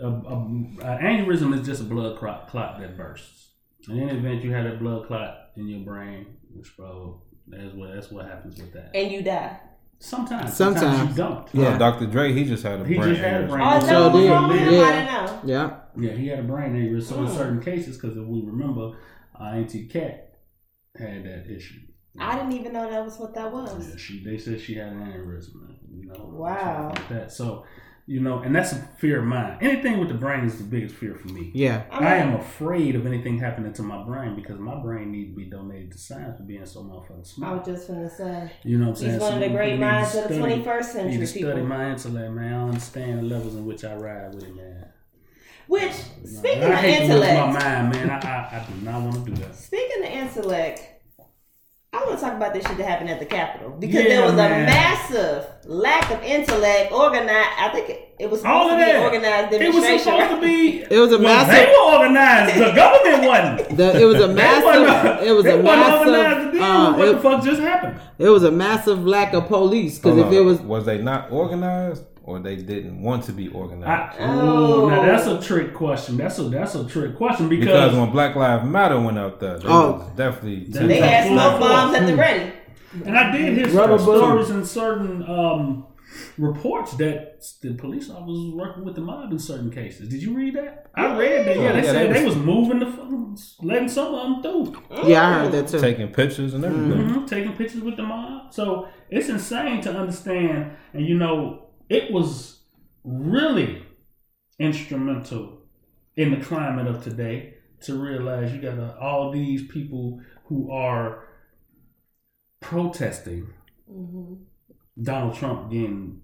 Speaker 1: A, a, a aneurysm is just a blood clot, clot that bursts. In any event, you have that blood clot in your brain, explode. That's what that's what happens with that.
Speaker 2: And you die.
Speaker 1: Sometimes, sometimes,
Speaker 4: Sometimes.
Speaker 1: you don't.
Speaker 4: Yeah.
Speaker 3: No, Dr. Dre, he just had a
Speaker 1: He
Speaker 3: brain He
Speaker 1: just had a brain
Speaker 2: Oh, no,
Speaker 4: So did-
Speaker 2: wrong
Speaker 4: yeah.
Speaker 2: I don't know.
Speaker 4: Yeah.
Speaker 1: Yeah, he had a brain aneurysm. So in
Speaker 2: Mm.
Speaker 1: certain cases, because if we remember, uh, Auntie Cat had that issue.
Speaker 2: I didn't even know that was what that was.
Speaker 1: Yeah, she they said she had an aneurysm. You know,
Speaker 2: Wow.
Speaker 1: like that. So You know, and that's a fear of mine. Anything with the brain is the biggest fear for me.
Speaker 4: Yeah.
Speaker 2: I'm
Speaker 1: I am afraid of anything happening to my brain because my brain needs to be donated to science for being so motherfucking smart.
Speaker 2: I was just gonna say
Speaker 1: You know what I'm saying?
Speaker 2: he's one of the great
Speaker 1: we need to
Speaker 2: minds of the
Speaker 1: study-
Speaker 2: twenty first
Speaker 1: Need to
Speaker 2: century
Speaker 1: study
Speaker 2: people.
Speaker 1: my intellect, man. I understand the levels in which I ride with it, man.
Speaker 2: Which speaking
Speaker 1: I
Speaker 2: of
Speaker 1: intellect, my mind, man. I, I, I do not want to do that.
Speaker 2: speaking of intellect, I want to talk about this shit that happened at the Capitol because
Speaker 1: Yeah,
Speaker 2: there was
Speaker 1: man.
Speaker 2: a massive lack of intellect. Organized, I think it, it was
Speaker 1: All
Speaker 2: supposed
Speaker 1: of
Speaker 2: to be
Speaker 1: that.
Speaker 2: an organized
Speaker 1: It was
Speaker 2: demonstration.
Speaker 1: supposed to be.
Speaker 4: It was a
Speaker 1: well,
Speaker 4: massive-
Speaker 1: They were organized. The government wasn't.
Speaker 4: The, it was a massive. It was a
Speaker 1: wasn't organized to
Speaker 4: massive. Uh,
Speaker 1: with what the fuck just happened.
Speaker 4: it was a massive lack of police because
Speaker 3: Hold
Speaker 4: if it was
Speaker 3: was they not organized or they didn't want to be
Speaker 1: I,
Speaker 3: organized?
Speaker 2: Oh.
Speaker 1: Ooh, now that's a trick question. That's a that's a trick question because,
Speaker 3: because when Black Lives Matter went out there, they
Speaker 4: Oh.
Speaker 3: definitely
Speaker 1: They
Speaker 2: They had smoke bombs at the ready.
Speaker 1: and I did hear
Speaker 4: Rubber
Speaker 1: some stories in certain um, reports that the police officers was working with the mob in certain cases. Did you read that? I read that. Yeah, they
Speaker 3: Yeah,
Speaker 1: said
Speaker 3: they
Speaker 1: they
Speaker 3: was-
Speaker 1: was moving the fucking letting some of them through.
Speaker 4: yeah, I heard that too.
Speaker 3: taking pictures and everything.
Speaker 1: hmm taking pictures with the mob. So it's insane to understand. And you know, it was really instrumental in the climate of today to realize you got uh, all these people who are protesting Donald Trump getting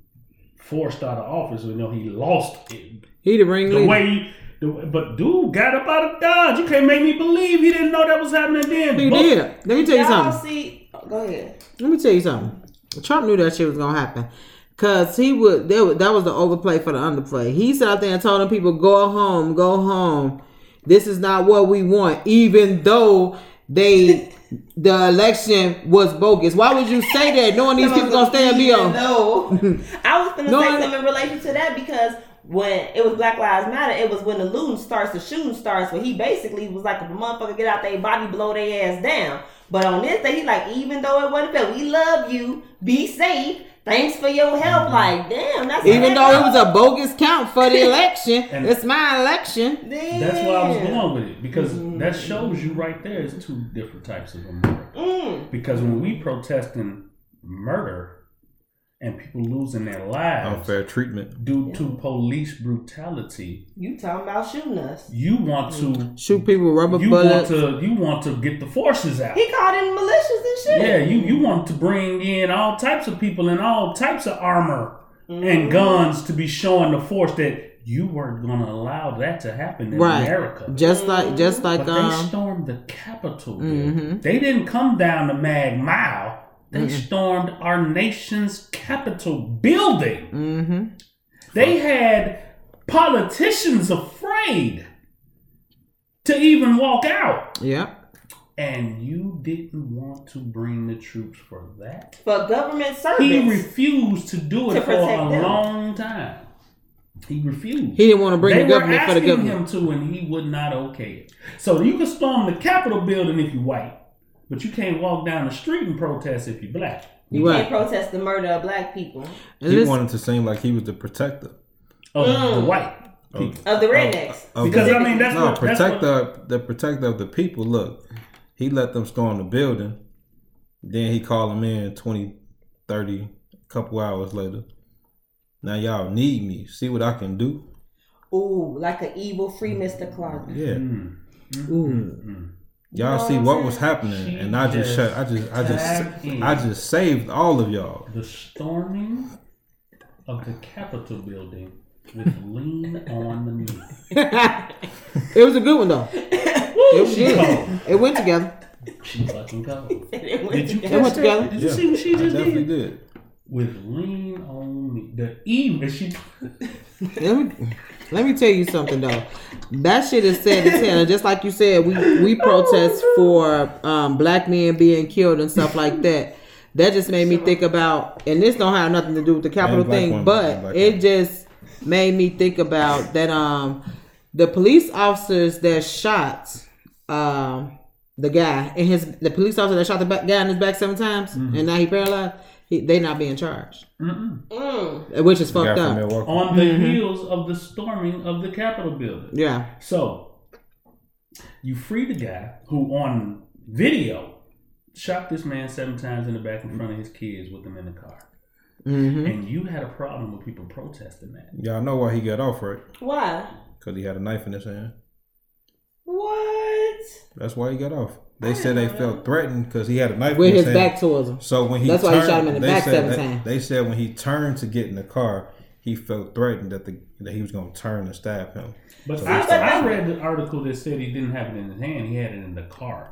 Speaker 1: forced out of office. You know, he lost it.
Speaker 4: He the ringleader.
Speaker 1: the way. He, the, but dude got up out of Dodge. You can't make me believe he didn't know that was happening then.
Speaker 4: he
Speaker 1: But-
Speaker 4: did. Let me tell you
Speaker 2: Y'all
Speaker 4: something.
Speaker 2: see? oh, go ahead.
Speaker 4: Let me tell you something. Trump knew that shit was gonna happen. Cause he would, that was, that was the overplay for the underplay. He sat out there and told them people, "Go home, go home. This is not what we want." Even though they, the election was bogus. Why would you say that, knowing these people gonna stay and be on?
Speaker 2: No, I was gonna
Speaker 4: No,
Speaker 2: say something in relation to that because when it was Black Lives Matter, it was when the looting starts, the shooting starts, where he basically was like, if a motherfucker get out their body, blow their ass down. But on this day, he like, even though it wasn't fair, we love you, be safe, thanks for your help. Like, damn, that's
Speaker 4: Even though it was a bogus count for the election,
Speaker 1: And-
Speaker 4: it's my election.
Speaker 1: That's why I was going with it because that shows you right there is two different types of America.
Speaker 2: Mm.
Speaker 1: Because when we protesting murder and people losing their lives
Speaker 3: Unfair treatment.
Speaker 1: due to police brutality,
Speaker 2: You talking about shooting us?
Speaker 1: you want to
Speaker 4: Shoot people with rubber
Speaker 1: you want
Speaker 4: bullets.
Speaker 1: to you want to get the forces out.
Speaker 2: He called in militias and shit.
Speaker 1: Yeah, you you want to bring in all types of people and all types of armor and guns to be showing the force that you weren't going to allow that to happen in
Speaker 4: Right.
Speaker 1: America.
Speaker 4: just like, just like,
Speaker 1: But they
Speaker 4: um,
Speaker 1: stormed the Capitol.
Speaker 4: Mhm.
Speaker 1: They didn't come down the Mag Mile. They stormed our nation's Capitol building.
Speaker 4: hmm
Speaker 1: They had politicians afraid to even walk out.
Speaker 4: Yep.
Speaker 1: And you didn't want to bring the troops for that.
Speaker 2: For government
Speaker 1: service.
Speaker 2: He
Speaker 1: refused to do it
Speaker 2: To
Speaker 1: for a
Speaker 2: them.
Speaker 1: long time. He refused.
Speaker 4: He didn't want to bring
Speaker 1: they
Speaker 4: the government for the
Speaker 1: asking
Speaker 4: government.
Speaker 1: him to, and he would not okay it. So you can storm the Capitol building if you white, but you can't walk down the street and protest if you're black.
Speaker 2: you
Speaker 4: Right.
Speaker 2: can't protest the murder of black people.
Speaker 3: He
Speaker 4: this-
Speaker 3: wanted to seem like he was the protector.
Speaker 1: Of
Speaker 2: Mm.
Speaker 1: the white people.
Speaker 2: Of the rednecks.
Speaker 3: Of
Speaker 1: Because
Speaker 3: the-
Speaker 1: I mean that's
Speaker 3: no,
Speaker 1: what that's what,
Speaker 3: protector, the protector of the people. Look, he let them storm the building. Then he called them in 20, 30, a couple hours later. Now y'all need me. See what I can do.
Speaker 2: Ooh, like an evil free Mr. Clark.
Speaker 3: Yeah,
Speaker 1: Mm.
Speaker 4: Ooh.
Speaker 3: Y'all
Speaker 2: know
Speaker 3: see
Speaker 2: what
Speaker 3: what was happening,
Speaker 1: She
Speaker 3: and I just
Speaker 1: just
Speaker 3: shut. I just, I
Speaker 1: tapped in.
Speaker 3: just, I just saved all of y'all.
Speaker 1: the storming of the Capitol building with lean on the knee.
Speaker 4: it was a good one though. It was good.
Speaker 1: cold.
Speaker 4: It went together.
Speaker 1: She fucking cold.
Speaker 2: It went
Speaker 1: Did you
Speaker 2: together.
Speaker 4: It went
Speaker 1: catch
Speaker 4: together.
Speaker 1: that? Did you
Speaker 3: Yeah,
Speaker 1: see what she
Speaker 3: I
Speaker 1: just
Speaker 3: definitely
Speaker 1: did?
Speaker 3: did.
Speaker 1: With lean on me. The E evil she
Speaker 4: Let me tell you something though. That shit is sad as hell. And just like you said, we we protest for um, black men being killed and stuff like that. That just made me think about, and this don't have nothing to do with the capital thing, but it just made me think about that. Um, the police officers that shot um the guy and his the police officer that shot the guy in his back seven times
Speaker 3: Mm-hmm.
Speaker 4: and now he paralyzed. He, they not being charged,
Speaker 1: Mm-mm.
Speaker 2: Mm.
Speaker 4: which is
Speaker 3: The
Speaker 4: fucked up.
Speaker 1: On the
Speaker 4: Mm-hmm.
Speaker 1: heels of the storming of the Capitol building.
Speaker 4: Yeah,
Speaker 1: So you free the guy who on video shot this man seven times in the back in front of his kids with them in the car.
Speaker 4: Mm-hmm.
Speaker 1: And you had a problem with people protesting that.
Speaker 3: Y'all know why he got off, right?
Speaker 2: Why?
Speaker 3: Because he had a knife in his hand.
Speaker 2: What?
Speaker 3: That's why he got off. They
Speaker 2: I
Speaker 3: said they
Speaker 2: didn't
Speaker 3: felt threatened because he had a knife
Speaker 4: With
Speaker 3: in his,
Speaker 4: his
Speaker 3: hand.
Speaker 4: back towards him.
Speaker 3: So when he
Speaker 4: That's why
Speaker 3: turned,
Speaker 4: he shot him in the
Speaker 3: they
Speaker 4: back
Speaker 3: said
Speaker 4: seven times.
Speaker 3: They said when he turned to get in the car, he felt threatened that the that he was going to turn and stab him.
Speaker 1: But
Speaker 3: So
Speaker 1: I,
Speaker 2: that's-
Speaker 1: I read the article that said he didn't have it in his hand. He had it in the car.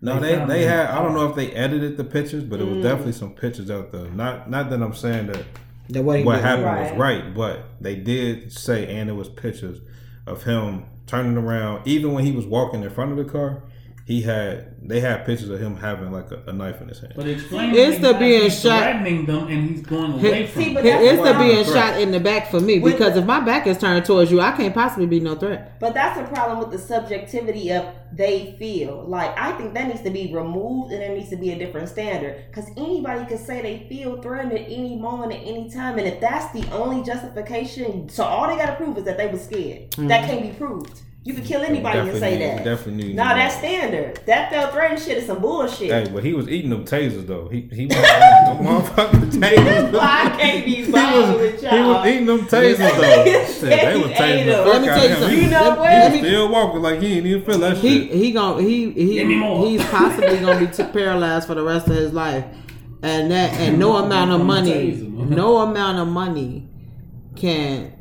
Speaker 3: No,
Speaker 1: They
Speaker 3: they they had.
Speaker 1: the
Speaker 3: I don't know if they edited the pictures, but it
Speaker 2: Mm.
Speaker 3: was definitely some pictures out there. Not not that I'm saying that
Speaker 4: That what he
Speaker 3: what happened
Speaker 2: Right.
Speaker 3: was right, but they did say, and it was pictures of him turning around. Even when he was walking in front of the car, he had they had pictures of him having like a, a knife in his hand.
Speaker 1: But explain
Speaker 4: It's
Speaker 1: to
Speaker 4: the being
Speaker 1: he's
Speaker 4: shot-
Speaker 1: threatening them and he's going away from
Speaker 2: See, but
Speaker 1: them.
Speaker 4: It- It's the
Speaker 2: why-
Speaker 4: being shot in the back for me
Speaker 2: With-
Speaker 4: because if my back is turned towards you, I can't possibly be no threat.
Speaker 2: But that's the problem with the subjectivity of they feel. Like I think that needs to be removed and there needs to be a different standard. Because anybody could say they feel threatened at any moment, at any time, and if that's the only justification, so all they got to prove is that they were scared. That mm-hmm. can't be proved. You can kill anybody and say that.
Speaker 3: Definitely. need
Speaker 2: Nah, that's standard. That felt threatened shit is some bullshit.
Speaker 3: Hey, but he was eating them tasers though. He he was them motherfucking tasers.
Speaker 2: Why I can't be
Speaker 3: He was,
Speaker 2: bothered with y'all.
Speaker 3: was eating them tasers though. Shit, they was
Speaker 2: He ate
Speaker 3: tasing the fuck
Speaker 4: Let me
Speaker 3: out
Speaker 4: tell you something.
Speaker 2: You know what?
Speaker 3: He still walking like he ain't even feel that
Speaker 4: He
Speaker 3: shit.
Speaker 4: he he
Speaker 1: Give me
Speaker 4: he
Speaker 1: more.
Speaker 4: he's possibly gonna be t- paralyzed for the rest of his life, and that and no amount of money, no amount of money can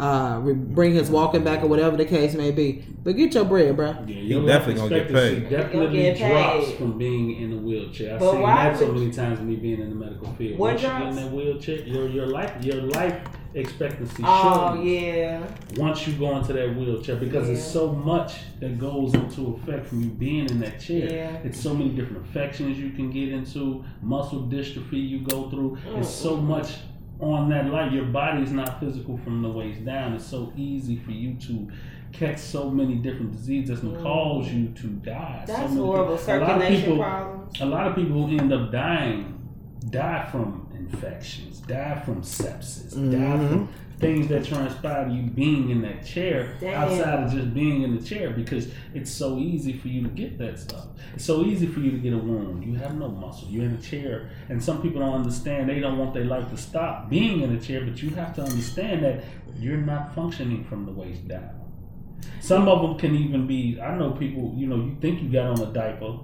Speaker 4: uh bring his walking back or whatever the case may be. But get your bread, bro.
Speaker 1: Yeah, your
Speaker 3: definitely gonna get
Speaker 1: expectancy
Speaker 3: paid.
Speaker 1: Definitely
Speaker 2: Gonna get
Speaker 1: drops from being in a wheelchair. I've
Speaker 2: But
Speaker 1: seen that so many times with me being in the medical field.
Speaker 2: What
Speaker 1: Once you get in
Speaker 2: drops?
Speaker 1: that wheelchair, your your life your life expectancy
Speaker 2: Oh
Speaker 1: shortens
Speaker 2: yeah.
Speaker 1: once you go into that wheelchair because it's
Speaker 2: Yeah.
Speaker 1: so much that goes into effect from you being in that chair.
Speaker 2: Yeah.
Speaker 1: It's so many different infections you can get into, muscle dystrophy you go through. It's so much on that light. Your body is not physical from the waist down. It's so easy for you to catch so many different diseases and cause you to die.
Speaker 2: Mm. That's
Speaker 1: many
Speaker 2: horrible.
Speaker 1: things. A lot of
Speaker 2: Circulation
Speaker 1: people-
Speaker 2: problems.
Speaker 1: a lot of people who end up dying die from infections, die from sepsis, die
Speaker 4: Mhm.
Speaker 1: from things that transpire you being in that chair
Speaker 2: Damn.
Speaker 1: outside of just being in the chair because it's so easy for you to get that stuff. It's so easy for you to get a wound. You have no muscle. You're in a chair. And some people don't understand. They don't want their life to stop being in a chair, but you have to understand that you're not functioning from the waist down. Some of them can even be. I know people. You know, you think you got on a diaper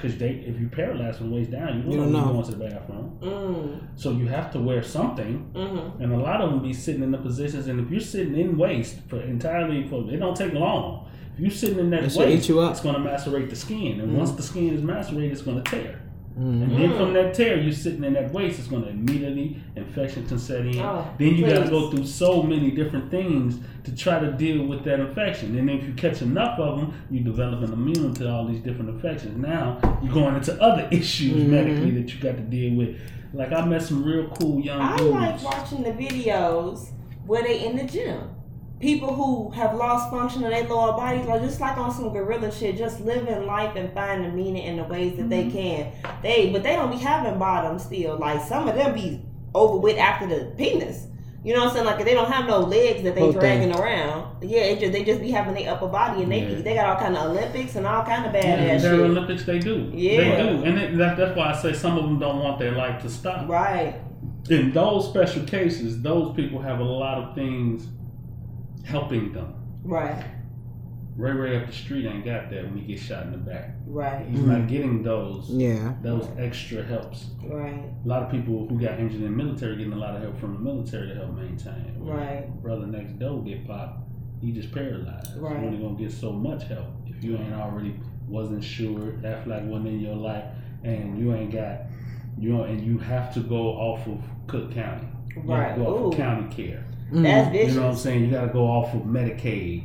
Speaker 1: because they, if you're paralyzed from the waist down, you don't,
Speaker 4: You
Speaker 1: know,
Speaker 4: don't
Speaker 1: when
Speaker 4: know.
Speaker 1: you're going to the bathroom.
Speaker 2: Mm.
Speaker 1: So you have to wear something,
Speaker 2: Mm-hmm.
Speaker 1: and a lot of them be sitting in the positions. And if you're sitting in waist for entirely for, it don't take long. If you're sitting in that
Speaker 4: It should
Speaker 1: waist,
Speaker 4: eat you up.
Speaker 1: it's going to macerate the skin, and
Speaker 4: Mm.
Speaker 1: once the skin is macerated, it's going to tear.
Speaker 4: Mhm.
Speaker 1: And then from that tear, you're sitting in that waist, it's going to immediately infection can set in.
Speaker 2: Oh,
Speaker 1: then you got to go through so many different things to try to deal with that infection. And if you catch enough of them, you develop an immune to all these different infections. Now you're going into other issues
Speaker 4: Mhm.
Speaker 1: medically that you got to deal with. Like I met some real cool young
Speaker 2: I
Speaker 1: dudes.
Speaker 2: like watching the videos where they in the gym. People who have lost function of their lower bodies are just like on some gorilla shit, just living life and finding meaning in the ways that they mm-hmm. can. They but they don't be having bottoms still. Like some of them be over with after the penis. You know what I'm saying? Like they don't have no legs that they
Speaker 4: Whole
Speaker 2: dragging around. Yeah, it just they just be having their upper body and they be, they got all kind of Olympics and all kind of
Speaker 1: Yeah,
Speaker 2: badass
Speaker 1: in
Speaker 2: shit.
Speaker 1: Paralympics, they do.
Speaker 2: Yeah.
Speaker 1: They do. And it, that, that's why I say some of them don't want their life to stop.
Speaker 2: Right.
Speaker 1: in those special cases, those people have a lot of things helping them.
Speaker 2: Right.
Speaker 1: Ray Ray up the street ain't got that when he gets shot in the back.
Speaker 2: Right.
Speaker 1: He's not mm-hmm. getting those
Speaker 4: Yeah.
Speaker 1: those extra helps.
Speaker 2: Right.
Speaker 1: A lot of people who got injured in the military getting a lot of help from the military to help maintain.
Speaker 2: Right.
Speaker 1: Brother next door get popped, he just paralyzed.
Speaker 2: Right.
Speaker 1: You're only gonna get so much help if you ain't already wasn't sure that flag wasn't in your life and you ain't got you know and you have to go off of Cook County. You have
Speaker 2: Right.
Speaker 1: to go off
Speaker 2: Ooh.
Speaker 1: of county care.
Speaker 4: Mhm.
Speaker 2: That's
Speaker 1: You know what I'm saying? You got to go off of Medicaid.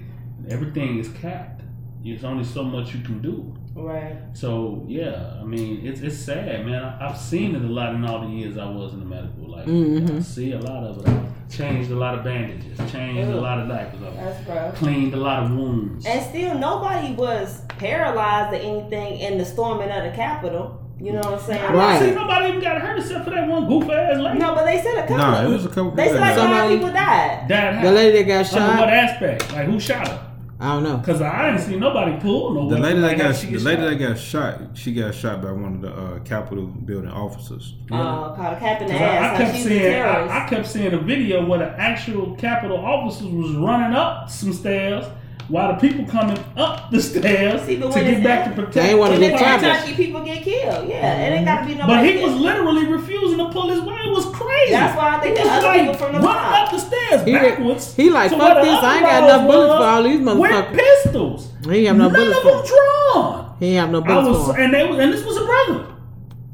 Speaker 1: Everything is capped. There's only so much you can do.
Speaker 2: Right.
Speaker 1: So yeah, I mean, it's it's sad, man. I, I've seen it a lot in all the years I was in the medical. Like I
Speaker 4: Mhm.
Speaker 1: see a lot of it. I changed a lot of bandages, changed a lot of diapers, I
Speaker 2: That's rough.
Speaker 1: cleaned a lot of wounds.
Speaker 2: And still, nobody was paralyzed or anything in the storming of the Capitol. You know what I'm saying?
Speaker 1: I
Speaker 4: Right.
Speaker 1: see nobody even got hurt except for that one goof ass lady.
Speaker 2: No, but they said a couple.
Speaker 3: Nah, it was a couple
Speaker 2: They
Speaker 3: people
Speaker 2: said like
Speaker 3: that
Speaker 2: five
Speaker 4: Somebody-
Speaker 2: people died.
Speaker 1: That
Speaker 4: The lady that got
Speaker 1: Under what aspect? Like who shot her?
Speaker 4: I don't know.
Speaker 1: Cause I didn't see nobody pull no.
Speaker 3: The lady that got the lady
Speaker 1: shot.
Speaker 3: that got shot, she got shot by one of the uh, Capitol building officers.
Speaker 2: Uh, called a cap in the
Speaker 1: 'Cause I, I
Speaker 2: ass.
Speaker 1: kept
Speaker 2: Like she's a
Speaker 1: seeing. I, I kept seeing a video where the actual Capitol officers was running up some stairs while the people coming up the stairs
Speaker 2: See, but
Speaker 1: to get back to protect.
Speaker 4: They ain't wanna
Speaker 2: And
Speaker 1: the
Speaker 2: in
Speaker 4: get
Speaker 1: public.
Speaker 2: Kentucky, people get killed. Yeah, it ain't mm-hmm. got to be
Speaker 1: But
Speaker 2: nobody.
Speaker 1: he was literally refusing to pull his way. It was crazy.
Speaker 2: That's why I think
Speaker 1: he
Speaker 2: the
Speaker 1: was
Speaker 2: other
Speaker 1: like
Speaker 2: people from the
Speaker 1: running
Speaker 2: block.
Speaker 1: up the stairs
Speaker 4: He,
Speaker 1: backwards.
Speaker 4: he like
Speaker 1: to
Speaker 4: fuck this. I ain't got enough bullets for all these
Speaker 1: With
Speaker 4: motherfuckers.
Speaker 1: pistols.
Speaker 4: He ain't have no
Speaker 1: None
Speaker 4: bullets
Speaker 1: of them drawn.
Speaker 4: He ain't have no
Speaker 1: I
Speaker 4: bullets
Speaker 1: was,
Speaker 4: for.
Speaker 1: and they was, and this was a brother.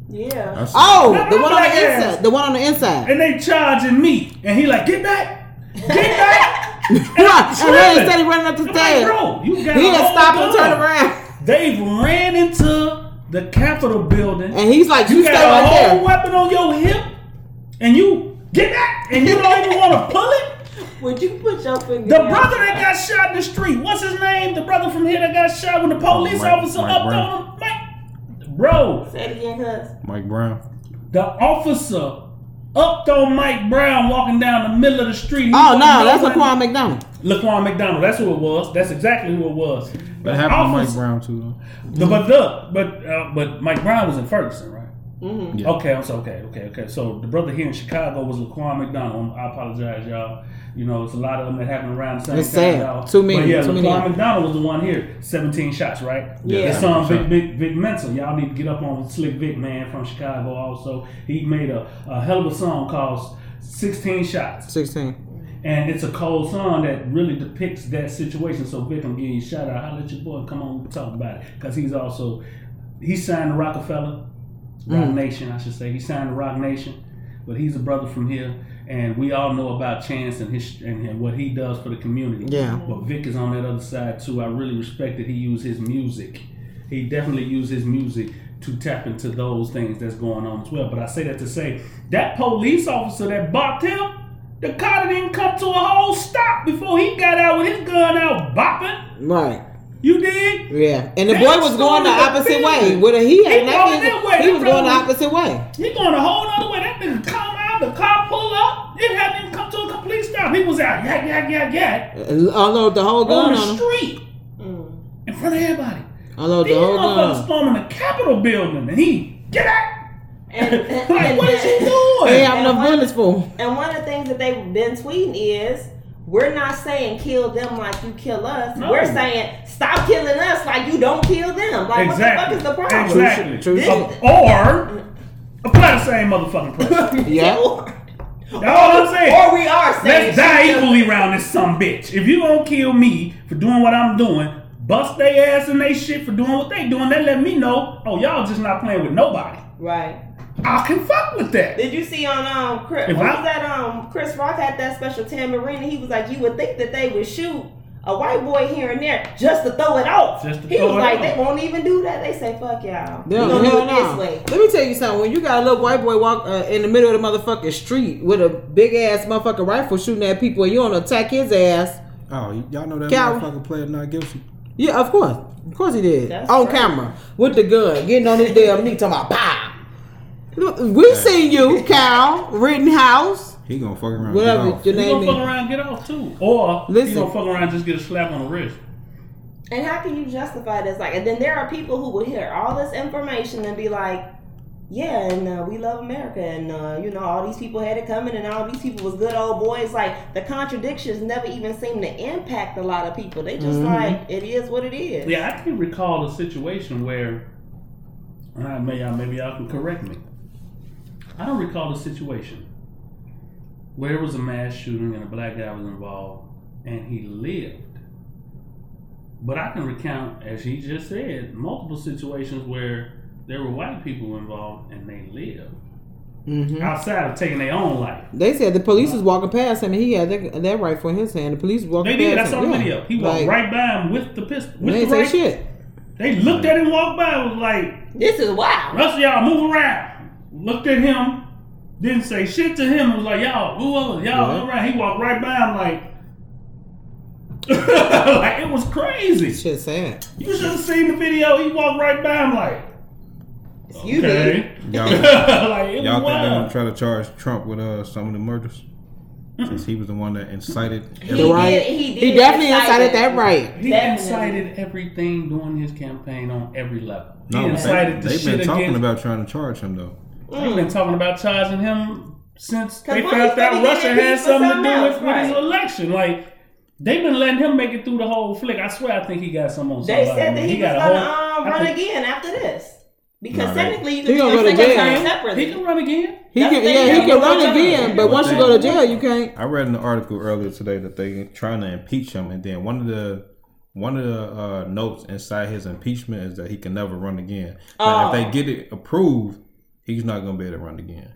Speaker 2: Yeah.
Speaker 4: Oh,
Speaker 1: Now,
Speaker 4: the
Speaker 1: my
Speaker 4: one on the
Speaker 1: ass.
Speaker 4: inside. The one on the inside.
Speaker 1: And they charging me, and he like, get back, get back. And I'm
Speaker 4: Right, and then
Speaker 1: tripping.
Speaker 4: instead he running up the
Speaker 1: I'm like, bro, you got
Speaker 4: He had stopped and
Speaker 1: gun.
Speaker 4: turned around.
Speaker 1: They ran into the Capitol building.
Speaker 4: And he's like, you,
Speaker 1: you
Speaker 4: stay
Speaker 1: got a
Speaker 4: right
Speaker 1: whole
Speaker 4: there.
Speaker 1: weapon on your hip, and you get back, and you don't even want to pull it.
Speaker 2: Would you put your finger
Speaker 1: The
Speaker 2: down?
Speaker 1: brother that got shot in the street, what's his name? The brother from here that got shot when the police
Speaker 3: Mike-
Speaker 1: officer
Speaker 3: Mike
Speaker 1: upped
Speaker 3: Brown.
Speaker 1: on him. Mike, bro,
Speaker 2: Say it again, cuz.
Speaker 3: Mike Brown.
Speaker 1: the officer upped on Mike Brown walking down the middle of the street. He
Speaker 4: Oh
Speaker 1: wasn't
Speaker 4: no, that's
Speaker 1: nowhere-
Speaker 4: Laquan McDonald.
Speaker 1: Laquan McDonald. That's who it was. That's exactly who it was.
Speaker 3: That happened to Mike Brown too.
Speaker 1: The, but look, but uh, but Mike Brown was in Ferguson, right?
Speaker 2: Mm-hmm.
Speaker 3: Yeah.
Speaker 1: Okay, I'm so okay, okay, okay. So the brother here in Chicago was Laquan McDonald. I apologize, y'all. You know, it's a lot of them that happened around the same
Speaker 4: It's
Speaker 1: time,
Speaker 4: sad.
Speaker 1: y'all.
Speaker 4: Too many,
Speaker 1: But yeah,
Speaker 4: too
Speaker 1: Laquan
Speaker 4: many.
Speaker 1: McDonald was the one here. 17 shots, right?
Speaker 2: Yeah.
Speaker 1: His son Vic,
Speaker 3: 100%.
Speaker 1: Vic, Vic Mensa. Y'all need to get up on Slick Vic, man, from Chicago. Also, he made a, a hell of a song called 16 Shots.
Speaker 4: Sixteen.
Speaker 1: And it's a cold song that really depicts that situation. So Vic, I'm giving you a shout out. Holla at your boy. Come on, we can talk about it. Because he's also, he signed to Rockefeller, Roc
Speaker 4: Mm.
Speaker 1: Nation, I should say. He signed to Roc Nation. But he's a brother from here. And we all know about Chance and his and, what he does for the community.
Speaker 4: Yeah.
Speaker 1: But Vic is on that other side too. I really respect that he used his music. He definitely used his music to tap into those things that's going on as well. But I say that to say that police officer that bopped him, the car didn't come to a whole stop before he got out with his gun out bopping.
Speaker 4: Right.
Speaker 1: You did?
Speaker 4: Yeah. And the
Speaker 1: That
Speaker 4: boy was going the
Speaker 1: stormed the
Speaker 4: opposite way.
Speaker 1: building.
Speaker 4: With a, he had
Speaker 1: He
Speaker 4: that
Speaker 1: going
Speaker 4: thing-
Speaker 1: that way.
Speaker 4: He
Speaker 1: That
Speaker 4: was going the opposite way.
Speaker 1: He going a whole other way. That nigga come out, the car pull up. It hadn't even come to a complete stop. He was out, yak, yak, yak, yak,
Speaker 4: Unload the whole
Speaker 1: on
Speaker 4: gun
Speaker 1: the
Speaker 4: on him.
Speaker 1: street
Speaker 2: Mm.
Speaker 1: in front of everybody.
Speaker 4: Unload
Speaker 1: These
Speaker 4: the whole
Speaker 1: motherfuckers
Speaker 4: gun.
Speaker 1: storming the Capitol building, and he get out.
Speaker 2: And, and,
Speaker 1: Like,
Speaker 2: and,
Speaker 1: what is he
Speaker 4: He
Speaker 1: doing?
Speaker 4: ain't have enough bullets for
Speaker 2: and one of the things that they've been tweeting is we're not saying kill them like you kill us.
Speaker 1: No.
Speaker 2: We're saying stop killing us like you don't kill them. Like
Speaker 1: Exactly.
Speaker 2: what the fuck is the problem?
Speaker 1: Exactly.
Speaker 4: True shit.
Speaker 1: Uh, or apply the same motherfucking pressure.
Speaker 4: Yeah.
Speaker 2: or,
Speaker 1: That's all I'm saying.
Speaker 2: Or we are saying
Speaker 1: Let's die
Speaker 2: shoot them.
Speaker 1: equally around this some bitch. If you gonna kill me for doing what I'm doing, bust their ass and they shit for doing what they doing, that let me know, oh y'all just not playing with nobody.
Speaker 2: Right.
Speaker 1: I can fuck with that.
Speaker 2: Did you see on um Chris,
Speaker 1: If
Speaker 2: what
Speaker 1: I-
Speaker 2: was that um Chris Rock had that special Tamborine and he was like you would think that they would shoot a white boy here and there just to throw it off.
Speaker 1: Just to
Speaker 2: he
Speaker 1: throw
Speaker 2: was
Speaker 1: it
Speaker 2: like
Speaker 1: off.
Speaker 2: they won't even do that. They say fuck y'all. We
Speaker 4: Yeah,
Speaker 2: gonna do it
Speaker 4: no.
Speaker 2: this way.
Speaker 4: Let me tell you something. When you got a little white boy walk uh, in the middle of the motherfucking street with a big ass motherfucking rifle shooting at people and you don't attack his ass,
Speaker 3: Oh, y'all know that
Speaker 4: Cal-
Speaker 3: motherfucker played not guilty.
Speaker 4: yeah, of course. Of course he did.
Speaker 2: That's
Speaker 4: On
Speaker 2: right.
Speaker 4: camera. With the gun. Getting on his damn knee talking about pow. Look, We seen you, Cal, Rittenhouse.
Speaker 3: He gonna fuck around.
Speaker 4: Whatever
Speaker 3: Get off.
Speaker 4: your
Speaker 1: You
Speaker 4: name
Speaker 1: gonna fuck around and get off too. Or
Speaker 4: Listen.
Speaker 1: you gonna fuck around and just get a slap on the wrist.
Speaker 2: And how can you justify this? Like, and then there are people who will hear all this information and be like, "Yeah, and uh, we love America, and uh, you know, all these people had it coming, and all these people was good old boys." Like, the contradictions never even seem to impact a lot of people. They just
Speaker 4: Mhm.
Speaker 2: like it is what it is.
Speaker 1: Yeah, I can recall a situation where, and I may y'all maybe y'all can correct me. I don't recall a situation where it was a mass shooting and a black guy was involved and he lived. But I can recount, as he just said, multiple situations where there were white people involved and they lived
Speaker 4: hmm
Speaker 1: outside of taking their own life.
Speaker 4: They said the police was walking past him and he had that, that rifle in his hand. The police was walking
Speaker 1: They did.
Speaker 4: past
Speaker 1: That's
Speaker 4: him.
Speaker 1: on
Speaker 4: yeah.
Speaker 1: video. He walked
Speaker 4: Like,
Speaker 1: right by him with the pistol.
Speaker 4: They
Speaker 1: With
Speaker 4: ain't
Speaker 1: the
Speaker 4: say
Speaker 1: rifle.
Speaker 4: shit.
Speaker 1: They looked at him walked by. Was like,
Speaker 2: This is wild.
Speaker 1: Rest of y'all move around. Looked at him, didn't say shit to him. Was like, y'all, move over, y'all
Speaker 4: Yeah.
Speaker 1: around. He walked right by him like, like it was crazy.
Speaker 4: Shit sad.
Speaker 1: You should have seen the video. He walked right by him like,
Speaker 2: You did.
Speaker 1: okay.
Speaker 3: Y'all,
Speaker 1: like it
Speaker 3: y'all think they're gonna try to charge Trump with uh some of the murders? since he was the one that incited.
Speaker 2: He
Speaker 3: everything.
Speaker 4: The right.
Speaker 2: did- he
Speaker 4: He,
Speaker 2: did
Speaker 4: definitely
Speaker 2: incite
Speaker 4: incited that right.
Speaker 1: He
Speaker 2: Definitely.
Speaker 1: incited everything during his campaign on every level. He
Speaker 3: No,
Speaker 1: incited
Speaker 3: they,
Speaker 1: the
Speaker 3: have
Speaker 1: shit
Speaker 3: been talking
Speaker 1: against.
Speaker 3: about trying to charge him though.
Speaker 1: They've been talking about charging him since they
Speaker 2: one
Speaker 1: felt that Russia
Speaker 2: impeached
Speaker 1: had something to do with,
Speaker 2: else,
Speaker 1: with his election. Like they've been letting him make it through the whole flick. I swear, I think he got some on
Speaker 2: They said that
Speaker 1: man.
Speaker 2: he, was
Speaker 1: got
Speaker 2: gonna
Speaker 1: whole-
Speaker 2: um, run
Speaker 1: think-
Speaker 2: again after this. Because
Speaker 3: Nah,
Speaker 2: technically you
Speaker 4: He
Speaker 2: can do
Speaker 4: gonna go to jail.
Speaker 2: separately.
Speaker 1: He can run again.
Speaker 4: He
Speaker 2: That's
Speaker 4: can, yeah,
Speaker 2: thing,
Speaker 4: he can
Speaker 2: one
Speaker 4: run again,
Speaker 2: time.
Speaker 4: but once you go to jail, you can't.
Speaker 3: I read an article earlier today that they trying to impeach him, and then one of the one of the uh, notes inside his impeachment is that he can never run again. But
Speaker 2: Oh.
Speaker 3: if they get it approved, he's not gonna be able to run again.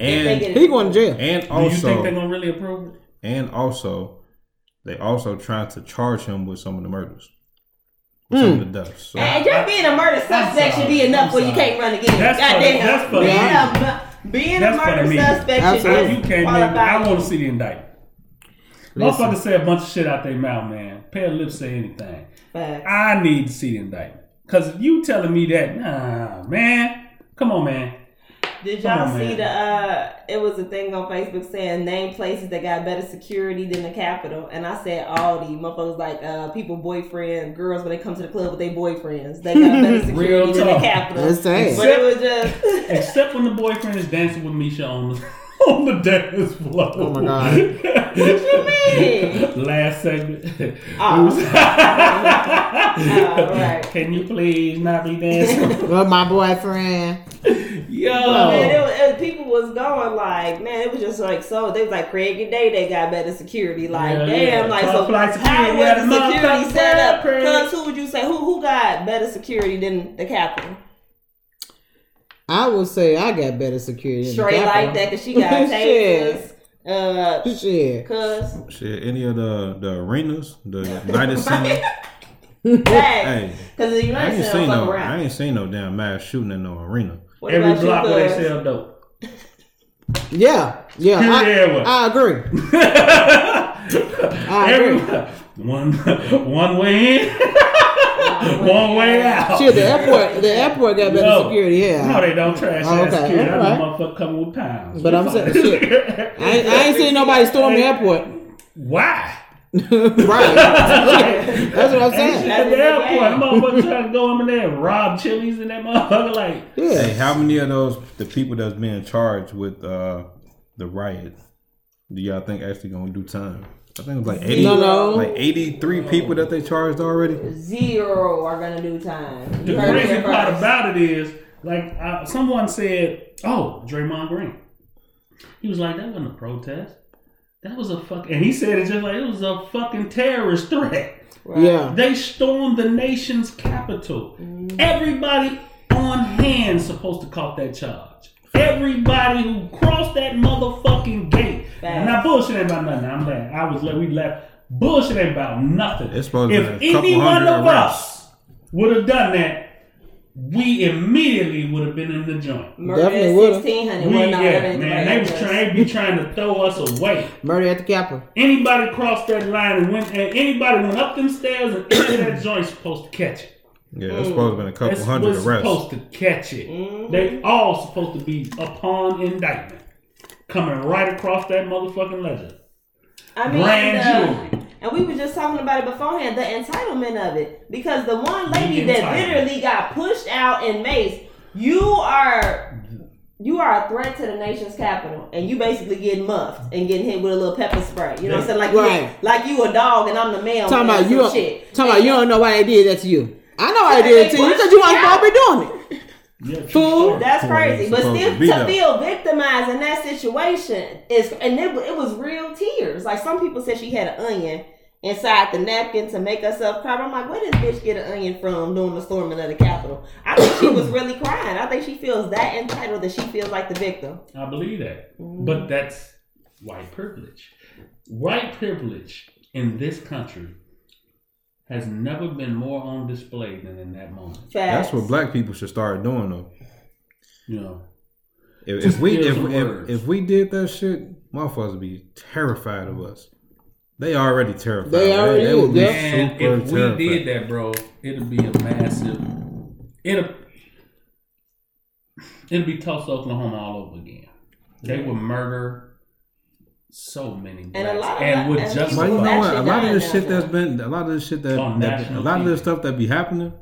Speaker 3: And
Speaker 4: He going to jail.
Speaker 3: and also,
Speaker 1: Do you think they're
Speaker 3: also
Speaker 1: gonna really approve it?
Speaker 3: and also they also trying to charge him with some of the murders,
Speaker 4: Hmm.
Speaker 3: some of the deaths. So,
Speaker 2: And just being a murder suspect should be enough
Speaker 1: I'm
Speaker 2: where you can't run again.
Speaker 1: That's for the-
Speaker 2: Goddamn.
Speaker 1: that's for the
Speaker 2: being
Speaker 1: media.
Speaker 2: a, being
Speaker 1: That's
Speaker 2: a
Speaker 1: for the
Speaker 2: murder
Speaker 1: media.
Speaker 2: suspect should
Speaker 4: Absolutely.
Speaker 1: You can't make.
Speaker 2: qualify.
Speaker 1: I want to see the indictment.
Speaker 4: Listen.
Speaker 1: Motherfuckers say a bunch of shit out their mouth, man. Pay a lip say anything.
Speaker 2: Facts.
Speaker 1: I need to see the indictment. Cause you telling me that, nah, man. Come on, man.
Speaker 2: Did y'all
Speaker 1: on,
Speaker 2: see
Speaker 1: man.
Speaker 2: the? uh It was a thing on Facebook saying name places that got better security than the Capitol, and I said all these motherfuckers like uh people boyfriend girls when they come to the club with their boyfriends, they got better security
Speaker 1: Real
Speaker 2: than the. Capitol.
Speaker 4: That's sad.
Speaker 2: But it was just
Speaker 1: Except when the boyfriend is dancing with Misha on the on the dance floor.
Speaker 4: Oh my God.
Speaker 2: what you mean?
Speaker 1: Last segment.
Speaker 2: Oh.
Speaker 1: It
Speaker 2: Oh, right.
Speaker 1: Can you please not be dancing?
Speaker 4: Well, my boyfriend.
Speaker 1: Yo.
Speaker 2: Man, it was, it, people was going like, man, it was just like so. They was like Craig and Day, they got better security. Like,
Speaker 1: Yeah,
Speaker 2: damn,
Speaker 1: yeah.
Speaker 2: like
Speaker 1: Top
Speaker 2: so.
Speaker 1: flight security
Speaker 2: how was
Speaker 1: the
Speaker 2: the security set up?
Speaker 1: Craig.
Speaker 2: Cause who would you say who who got better security than the Capitol?
Speaker 4: I would say I got better security. than
Speaker 2: Straight like that, cause she got tasers. Uh,
Speaker 4: Shit.
Speaker 2: cause
Speaker 3: shit, any of the the arenas, the United Center.
Speaker 2: hey,
Speaker 3: hey,
Speaker 2: cause the
Speaker 3: I
Speaker 2: United
Speaker 3: ain't
Speaker 2: States
Speaker 3: seen no,
Speaker 2: around.
Speaker 3: I ain't seen no damn mass shooting in no arena.
Speaker 2: What
Speaker 1: Every
Speaker 2: about
Speaker 1: block where they sell dope.
Speaker 4: Yeah, yeah.
Speaker 1: Here
Speaker 4: I,
Speaker 1: they are.
Speaker 4: I agree. I
Speaker 1: Every,
Speaker 4: agree.
Speaker 1: one one way in, one way out.
Speaker 4: Shit, the airport, the airport got better
Speaker 1: Yo.
Speaker 4: security. Yeah.
Speaker 1: No, they don't trash
Speaker 4: Oh,
Speaker 1: that
Speaker 4: okay,
Speaker 1: security. That
Speaker 4: alright.
Speaker 1: motherfucker coming with pounds.
Speaker 4: But I'm saying, shit. I ain't, I ain't seen nobody storm the airport.
Speaker 1: Why?
Speaker 4: Right. That's what I'm saying.
Speaker 1: At the airport, them motherfuckers trying to go in there and rob Chili's and that motherfucker. Like,
Speaker 4: Yeah.
Speaker 3: Hey, how many of those the people that's being charged with uh the riot do y'all think actually gonna do time? I think it was like eighty,
Speaker 4: No, no.
Speaker 3: like eighty-three people that they charged already.
Speaker 2: Zero are gonna do time.
Speaker 1: the
Speaker 2: You heard it
Speaker 1: crazy
Speaker 2: here
Speaker 1: part
Speaker 2: first.
Speaker 1: about it is, like, uh, someone said, "Oh, Draymond Green." He was like, "That wasn't a protest. That was a fuck." And he said it just like it was a fucking terrorist threat.
Speaker 2: Right.
Speaker 4: Yeah.
Speaker 1: They stormed the nation's capital. Mm. Everybody on hand supposed to caught that charge. Everybody who crossed that motherfucking gate. And now bullshit ain't about nothing. I'm glad. I was like, we left. Bullshit ain't about nothing.
Speaker 3: It's supposed to
Speaker 1: if
Speaker 3: be a couple
Speaker 1: any one
Speaker 3: hundred
Speaker 1: of
Speaker 3: arrests.
Speaker 1: us would have done that, we immediately would have been in the joint.
Speaker 2: Murder
Speaker 4: Definitely would've.
Speaker 1: We, yeah,
Speaker 2: that ain't the
Speaker 1: man, they was trying, they be trying to throw us away.
Speaker 4: Murder at the Capitol.
Speaker 1: Anybody crossed that line and went, and anybody went up them stairs and into that joint supposed to catch it.
Speaker 3: Yeah, it's supposed to have been a couple
Speaker 1: That's
Speaker 3: hundred
Speaker 1: what's
Speaker 3: arrests.
Speaker 1: supposed to catch it. Mm-hmm. They all supposed to be upon indictment, coming right across that motherfucking ledger.
Speaker 2: I mean,
Speaker 1: Grand
Speaker 2: and, uh,
Speaker 1: jury.
Speaker 2: And we were just talking about it beforehand, the entitlement of it. Because the one lady
Speaker 1: The
Speaker 2: that literally got pushed out in Mace, you are you are a threat to the nation's capital, and you basically getting muffed and getting hit with a little pepper spray. You know what I'm saying? Like
Speaker 4: Right.
Speaker 2: you, like you a dog and I'm the male.
Speaker 4: Talking about you.
Speaker 2: shit.
Speaker 4: Talking about you don't know why they did that to you. I know why they
Speaker 2: Yeah,
Speaker 4: did it to you because you
Speaker 2: me
Speaker 4: weren't supposed to be doing it.
Speaker 1: Yeah, true
Speaker 4: Fool.
Speaker 2: That's
Speaker 3: Boy,
Speaker 2: crazy, but still
Speaker 3: to
Speaker 2: to feel victimized in that situation is, and it, it was real tears. Like some people said, she had an onion inside the napkin to make herself cry. I'm like, where did this bitch get an onion from during the storming of the Capitol? I think she was really crying. I think she feels that entitled that she feels like the victim.
Speaker 1: I believe that.
Speaker 2: Mm-hmm.
Speaker 1: But that's white privilege. White privilege in this country has never been more on display than in that moment.
Speaker 2: Facts.
Speaker 3: That's what black people should start doing though.
Speaker 1: You know,
Speaker 3: If, if we if, if, if we did that shit, motherfuckers would be terrified of us. They already terrified.
Speaker 4: They already
Speaker 3: they, would be
Speaker 4: is,
Speaker 1: and
Speaker 3: super
Speaker 1: if we
Speaker 3: terrified.
Speaker 1: did that, bro, it'd be a massive. It'll it'll be Tulsa, Oklahoma all over again. They would murder so many
Speaker 2: and
Speaker 1: a
Speaker 2: lot of
Speaker 1: and
Speaker 2: black-
Speaker 1: would
Speaker 2: and
Speaker 1: justify.
Speaker 3: But you know what? A lot of
Speaker 2: dying
Speaker 3: this shit that's been, a lot of this shit that, that a lot of this stuff that be happening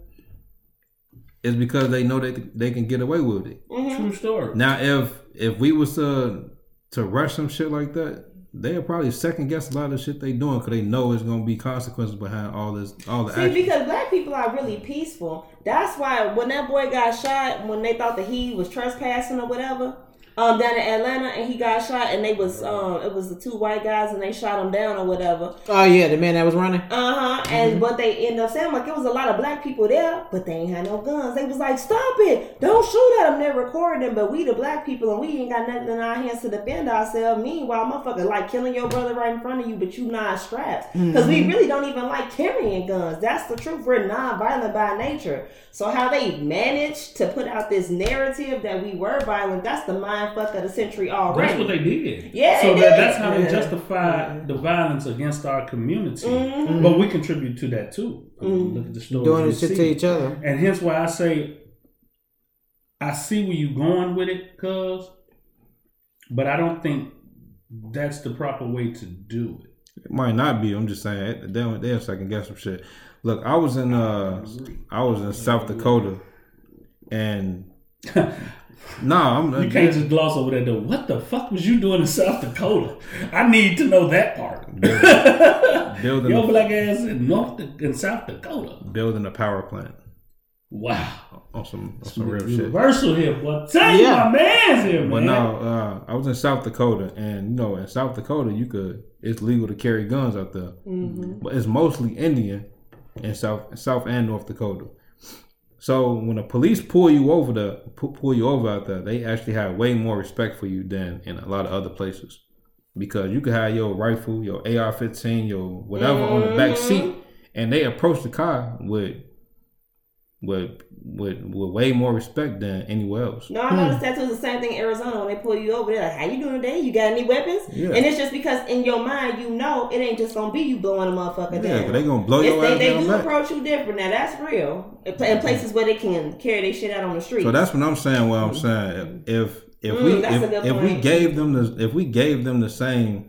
Speaker 3: is because they know they can- they can get away with it.
Speaker 2: Mhm.
Speaker 1: True story.
Speaker 3: Now, if if we was to to rush some shit like that, they'll probably second guess a lot of the shit they doing because they know it's gonna be consequences behind all this, all the
Speaker 2: See,
Speaker 3: action.
Speaker 2: because black people are really peaceful. That's why when that boy got shot, when they thought that he was trespassing or whatever, um, down in Atlanta, and he got shot, and they was um, it was the two white guys, and they shot him down or whatever.
Speaker 4: Oh yeah, the man that was running.
Speaker 2: Uh huh. And what they end up saying, like it was a lot of black people there, but they ain't had no guns. They was like, "Stop it! Don't shoot at them." They're recording them, but we the black people, and we ain't got nothing in our hands to defend ourselves. Meanwhile, motherfucker, like killing your brother right in front of you, but you not strapped because we really don't even like carrying guns. That's the truth. We're non-violent by nature. So how they managed to put out this narrative that we were violent, that's the mind fuck of the century already.
Speaker 1: That's what they did.
Speaker 2: Yeah,
Speaker 1: So
Speaker 2: they
Speaker 1: that,
Speaker 2: did.
Speaker 1: that's how they
Speaker 2: Yeah.
Speaker 1: justify the violence against our community.
Speaker 2: Mhm.
Speaker 1: But we contribute to that too. I mean, Look at the stories.
Speaker 4: Doing
Speaker 1: we
Speaker 4: this shit to each other.
Speaker 1: And hence why I say I see where you're going with it, cuz, but I don't think that's the proper way to do it.
Speaker 3: It might not be. I'm just saying they don't, they'll second guess some shit. Look, I was in uh I was in South Dakota, and no, I'm not.
Speaker 1: You can't just gloss over that though. What the fuck was you doing in South Dakota? I need to know that part.
Speaker 3: building
Speaker 1: Your
Speaker 3: a,
Speaker 1: black ass in North in South Dakota.
Speaker 3: building a power plant
Speaker 1: Wow.
Speaker 3: on some on some real shit.
Speaker 1: Universal here, boy. Tell you my man's here, man.
Speaker 3: But no, uh, I was in South Dakota, and you know, in South Dakota, you could it's legal to carry guns out there, but it's mostly Indian in South South and North Dakota. So when the police pull you over the pull you over out there, they actually have way more respect for you than in a lot of other places, because you could have your rifle, your AR-15, your whatever on the back seat, mm-hmm. and they approach the car with with with, with way more respect than anywhere else.
Speaker 2: No, I noticed that too. The same thing in Arizona when they pull you over. They're like, "How you doing today? You got any weapons?"
Speaker 3: Yeah.
Speaker 2: And it's just because in your mind you know it ain't just gonna be you blowing a motherfucker
Speaker 3: Yeah,
Speaker 2: down.
Speaker 3: they gonna blow
Speaker 2: It's-
Speaker 3: your
Speaker 2: they
Speaker 3: ass
Speaker 2: they
Speaker 3: down
Speaker 2: do
Speaker 3: back.
Speaker 2: approach you different. Now that's real. In places where they can carry their shit out on the street.
Speaker 3: So that's what I'm saying. What I'm saying, if if
Speaker 2: Mm,
Speaker 3: we if, if we gave them the if we gave them the same,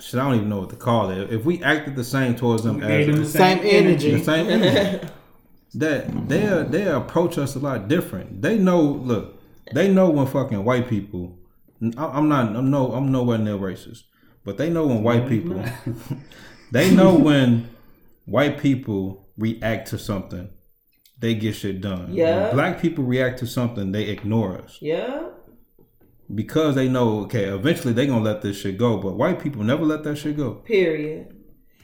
Speaker 3: shit, I don't even know what to call it. If we acted the same towards them
Speaker 1: Gave them the
Speaker 3: as
Speaker 4: Same energy.
Speaker 3: the same energy, that they they approach us a lot different. They know. Look, they know when fucking white people. I- I'm not. I'm no. I'm nowhere near racist, but they know when white people. they know when white people react to something, they get shit done.
Speaker 2: Yeah.
Speaker 3: When black people react to something, they ignore us
Speaker 2: yeah.
Speaker 3: because they know. Okay, eventually they're gonna let this shit go, but white people never let that shit go.
Speaker 2: Period.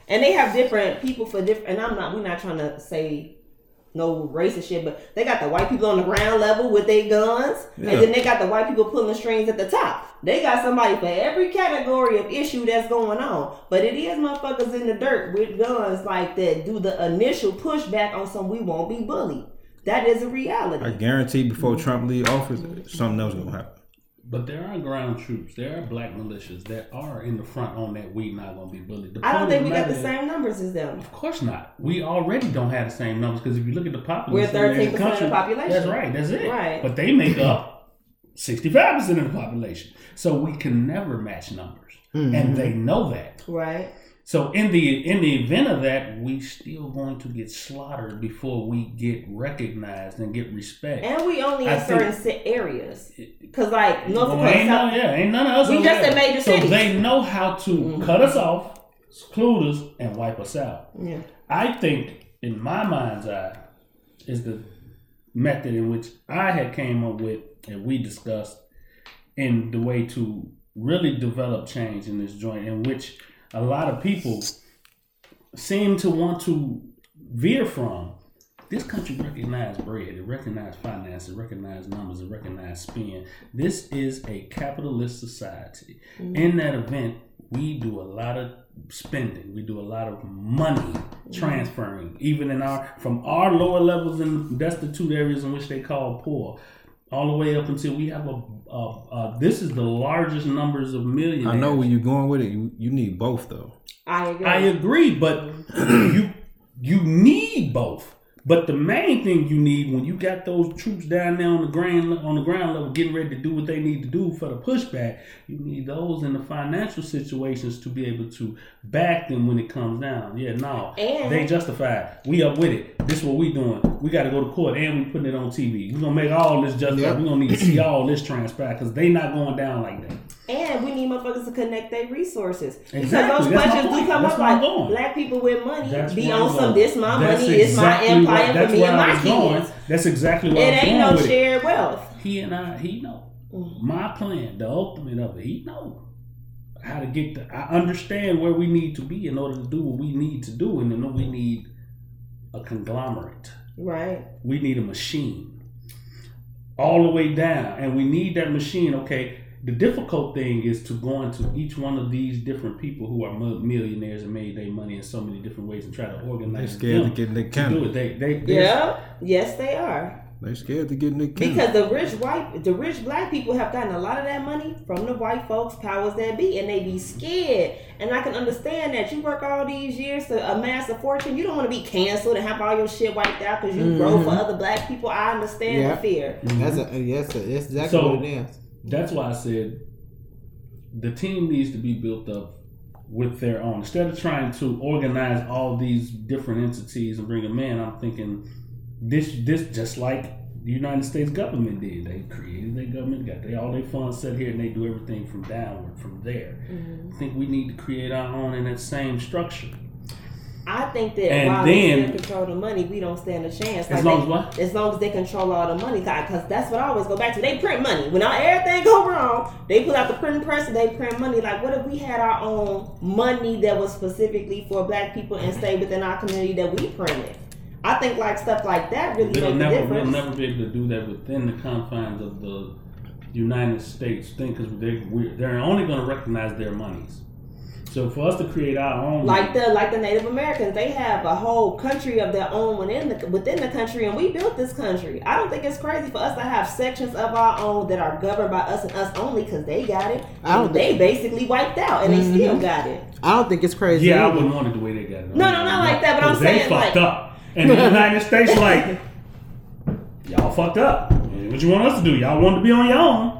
Speaker 2: And they have different people for different. And I'm not. We're not trying to say no racist shit, but they got the white people on the ground level with their guns,
Speaker 3: Yeah.
Speaker 2: and then they got the white people pulling strings at the top. They got somebody for every category of issue that's going on. But it is motherfuckers in the dirt with guns like that do the initial pushback on some we won't be bullied. That is a reality.
Speaker 3: I guarantee before Trump leave office, something else gonna happen.
Speaker 1: But there are ground troops. There are black militias that are in the front on that we not gonna be bullied. The
Speaker 2: I don't think we got the
Speaker 1: is-
Speaker 2: same numbers as them.
Speaker 1: Of course not. We already don't have the same numbers because if you look at the population,
Speaker 2: We're 13% of the population.
Speaker 1: That's right. That's it.
Speaker 2: Right.
Speaker 1: But they make up sixty-five percent of the population, so we can never match numbers, hmm. and they know that.
Speaker 2: Right.
Speaker 1: So in the in the event of that, we still going to get slaughtered before we get recognized and get respect.
Speaker 2: And we only in
Speaker 1: think-
Speaker 2: certain ci- areas. Because, like, North
Speaker 1: Well,
Speaker 2: Dakota,
Speaker 1: ain't no, yeah, ain't none of us.
Speaker 2: We just in major
Speaker 1: so
Speaker 2: cities.
Speaker 1: they know how to mm-hmm. cut us off, seclude us, and wipe us out.
Speaker 2: yeah.
Speaker 1: I think, in my mind's eye, is the method in which I had came up with and we discussed in the way to really develop change in this joint, in which a lot of people seem to want to veer from. This country recognizes bread, it recognizes finance, it recognizes numbers, it recognizes spend. This is a capitalist society. Mm-hmm. In that event, we do a lot of spending. We do a lot of money mm-hmm. transferring, even in our from our lower levels in destitute areas in which they call poor, all the way up until we have a. a, a this is the largest numbers of millionaires.
Speaker 3: I know where you're going with it. You you need both though.
Speaker 2: I agree.
Speaker 1: I agree, but mm-hmm. you you need both. But the main thing you need when you got those troops down there on the ground on the ground level getting ready to do what they need to do for the pushback, you need those in the financial situations to be able to back them when it comes down. Yeah, no.
Speaker 2: And-
Speaker 1: they justified. We up with it. This is what we doing. We gotta go to court and we putting it on TV. We're gonna make all this justified.
Speaker 4: Yep.
Speaker 1: We're gonna need to see all this transpire because they not going down like that.
Speaker 2: And we need motherfuckers to connect their resources.
Speaker 1: Exactly.
Speaker 2: Because those
Speaker 1: my
Speaker 2: questions do come
Speaker 1: That's
Speaker 2: up like
Speaker 1: going.
Speaker 2: black people with money
Speaker 1: That's
Speaker 2: be on some this my
Speaker 1: That's
Speaker 2: money, this my
Speaker 1: exactly
Speaker 2: empire
Speaker 1: what-
Speaker 2: for
Speaker 1: that's
Speaker 2: me and my
Speaker 1: was going. That's exactly what
Speaker 2: It ain't no
Speaker 1: it.
Speaker 2: shared wealth.
Speaker 1: He and I, he know
Speaker 2: Mm.
Speaker 1: my plan, the ultimate of it. He know how to get. The, I understand where we need to be in order to do what we need to do, and then we need a conglomerate.
Speaker 2: Right.
Speaker 1: We need a machine all the way down, and we need that machine. Okay, the difficult thing is to go into each one of these different people who are millionaires and made their money in so many different ways and try to organize.
Speaker 3: They
Speaker 1: organize
Speaker 3: scared to
Speaker 1: them
Speaker 3: get Nick
Speaker 1: to do
Speaker 3: Cannon.
Speaker 1: it. They, they, they
Speaker 2: Yeah. Yes, they are.
Speaker 3: They're scared to get Nick Cannon.
Speaker 2: Because the rich white, the rich black people have gotten a lot of that money from the white folks, powers that be, and they be scared. And I can understand that you work all these years to amass a fortune. You don't want to be canceled and have all your shit wiped out because you grow for mm-hmm. other black people. I understand
Speaker 4: Yeah.
Speaker 2: the fear.
Speaker 4: That's mm-hmm. a yes. That's exactly
Speaker 1: So-
Speaker 4: what it is.
Speaker 1: That's why I said the team needs to be built up with their own. Instead of trying to organize all these different entities and bring them in, I'm thinking this this just like the United States government did. They created their government, got they all their funds set here, and they do everything from downward from there.
Speaker 2: Mm-hmm.
Speaker 1: I think we need to create our own in that same structure.
Speaker 2: I think that
Speaker 1: And
Speaker 2: while
Speaker 1: then-
Speaker 2: they control the money, we don't stand a chance.
Speaker 1: As long
Speaker 2: they-
Speaker 1: as what?
Speaker 2: As long as they control all the money, because that's what I always go back to. They print money. When all, everything go wrong, they pull out the printing press and they print money. Like, what if we had our own money that was specifically for black people and stay within our community that we printed? I think like stuff like that really
Speaker 1: We'll
Speaker 2: make a
Speaker 1: never, we'll never be able to do that within the confines of the United States thing because they, they're only going to recognize their monies. So for us to create our own,
Speaker 2: like the like the Native Americans, they have a whole country of their own within the within the country, and we built this country. I don't think it's crazy for us to have sections of our own that are governed by us and us only because they got it.
Speaker 4: I don't
Speaker 2: they basically wiped out, and they mm-hmm. still got it.
Speaker 4: I don't think it's crazy.
Speaker 1: yeah, I wouldn't want it the way they got it.
Speaker 2: No, no, not like that, but I'm
Speaker 1: 'Cause they
Speaker 2: saying,
Speaker 1: fucked
Speaker 2: like-
Speaker 1: up, and the United States like y'all fucked up. What you want us to do? Y'all want to be on your own.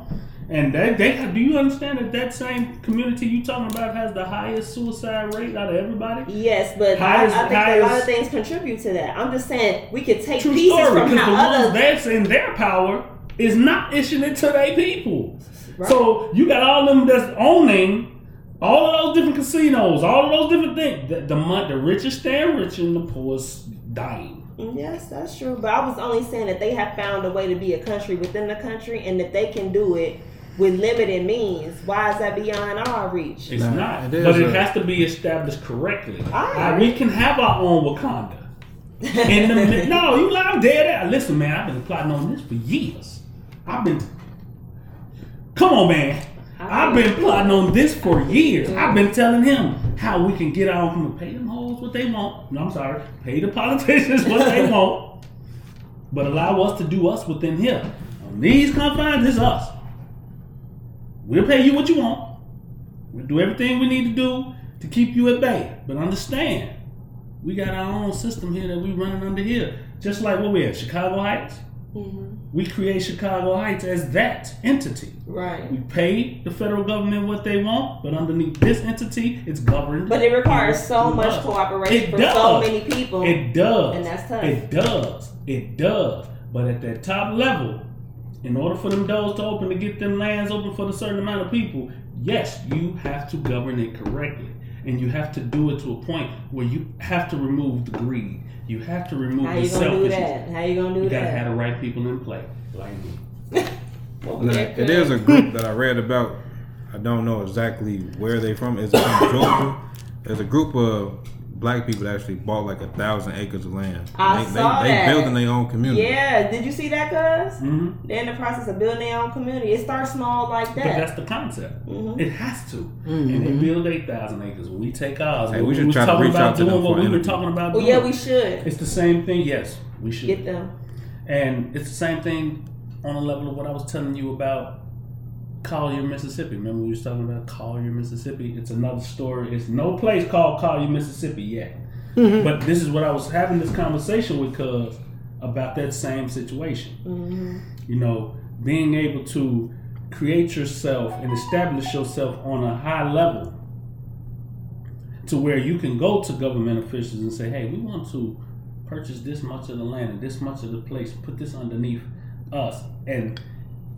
Speaker 1: And they, they do you understand that that same community you talking about has the highest suicide rate out of everybody?
Speaker 2: Yes, but
Speaker 1: Highest-
Speaker 2: I, I think that a lot of things contribute to that. I'm just saying we could take
Speaker 1: True
Speaker 2: pieces
Speaker 1: story,
Speaker 2: from
Speaker 1: because the
Speaker 2: how
Speaker 1: ones
Speaker 2: others.
Speaker 1: that's in their power is not issuing it to their people. Right. So you got all them that's owning all of those different casinos, all of those different things. The, the, the richest staying rich and the poorest dying. Mm-hmm.
Speaker 2: Yes, that's true. But I was only saying that they have found a way to be a country within the country, and if they can do it with limited means, why is that beyond our reach?
Speaker 1: It's
Speaker 3: Nah,
Speaker 1: not,
Speaker 3: it is
Speaker 1: but it
Speaker 3: a-
Speaker 1: has to be established correctly.
Speaker 2: I
Speaker 1: Uh, we can have our own Wakanda. In the no, you lie, I'm dead ass. Listen, man, I've been plotting on this for years. I've been. Come on, man. I've been plotting on this for years. I've been telling him how we can get out our own. Pay them hoes what they want. No, I'm sorry. Pay the politicians what they want. But allow us to do us within here. On these confines, it's us. We'll pay you what you want. We'll do everything we need to do to keep you at bay. But understand, we got our own system here that we're running under here. Just like what we at, Chicago Heights.
Speaker 2: Mhm.
Speaker 1: We create Chicago Heights as that entity.
Speaker 2: Right.
Speaker 1: We pay the federal government what they want, but underneath this entity, it's governed.
Speaker 2: But it requires so much cooperation
Speaker 1: It
Speaker 2: from
Speaker 1: does.
Speaker 2: so many people.
Speaker 1: It does.
Speaker 2: And that's tough.
Speaker 1: It does. It does. But at that top level, in order for them doors to open to get them lands open for a certain amount of people, yes, you have to govern it correctly. And you have to do it to a point where you have to remove the greed. You have to remove
Speaker 2: How
Speaker 1: the
Speaker 2: you gonna do
Speaker 1: selfishness.
Speaker 2: that? How you gonna do
Speaker 1: You gotta
Speaker 2: that?
Speaker 1: have the right people in play. Like me.
Speaker 3: Now, it is a group that I read about. I don't know exactly where they from. Is it from Georgia? There's a group of black people actually bought like a thousand acres of land.
Speaker 2: I
Speaker 3: they,
Speaker 2: saw
Speaker 3: they,
Speaker 2: that.
Speaker 3: They building their own community.
Speaker 2: Yeah, did you see that, cuz?
Speaker 1: hmm
Speaker 2: They're in the process of building their own community. It starts small like
Speaker 1: But
Speaker 2: that.
Speaker 1: that's the concept.
Speaker 2: Mhm.
Speaker 1: It has to. And they build 8,000 acres. When we take ours,
Speaker 3: Hey,
Speaker 1: when
Speaker 3: we should
Speaker 1: was
Speaker 3: try to
Speaker 1: talking
Speaker 3: reach
Speaker 1: about
Speaker 3: out to
Speaker 1: doing
Speaker 3: them
Speaker 1: what
Speaker 3: for
Speaker 1: we
Speaker 3: an
Speaker 1: were talking about
Speaker 2: Well,
Speaker 1: doing.
Speaker 2: yeah, we should
Speaker 1: It's the same thing. Yes, we should.
Speaker 2: get them.
Speaker 1: And it's the same thing on the level of what I was telling you about Collier, Mississippi. Remember we was talking about Collier, Mississippi? It's another story. It's no place called Collier, Mississippi yet. but this is what I was having this conversation with Cuz about that same situation.
Speaker 2: Mm-hmm.
Speaker 1: You know, being able to create yourself and establish yourself on a high level to where you can go to government officials and say, hey, we want to purchase this much of the land and this much of the place, put this underneath us. And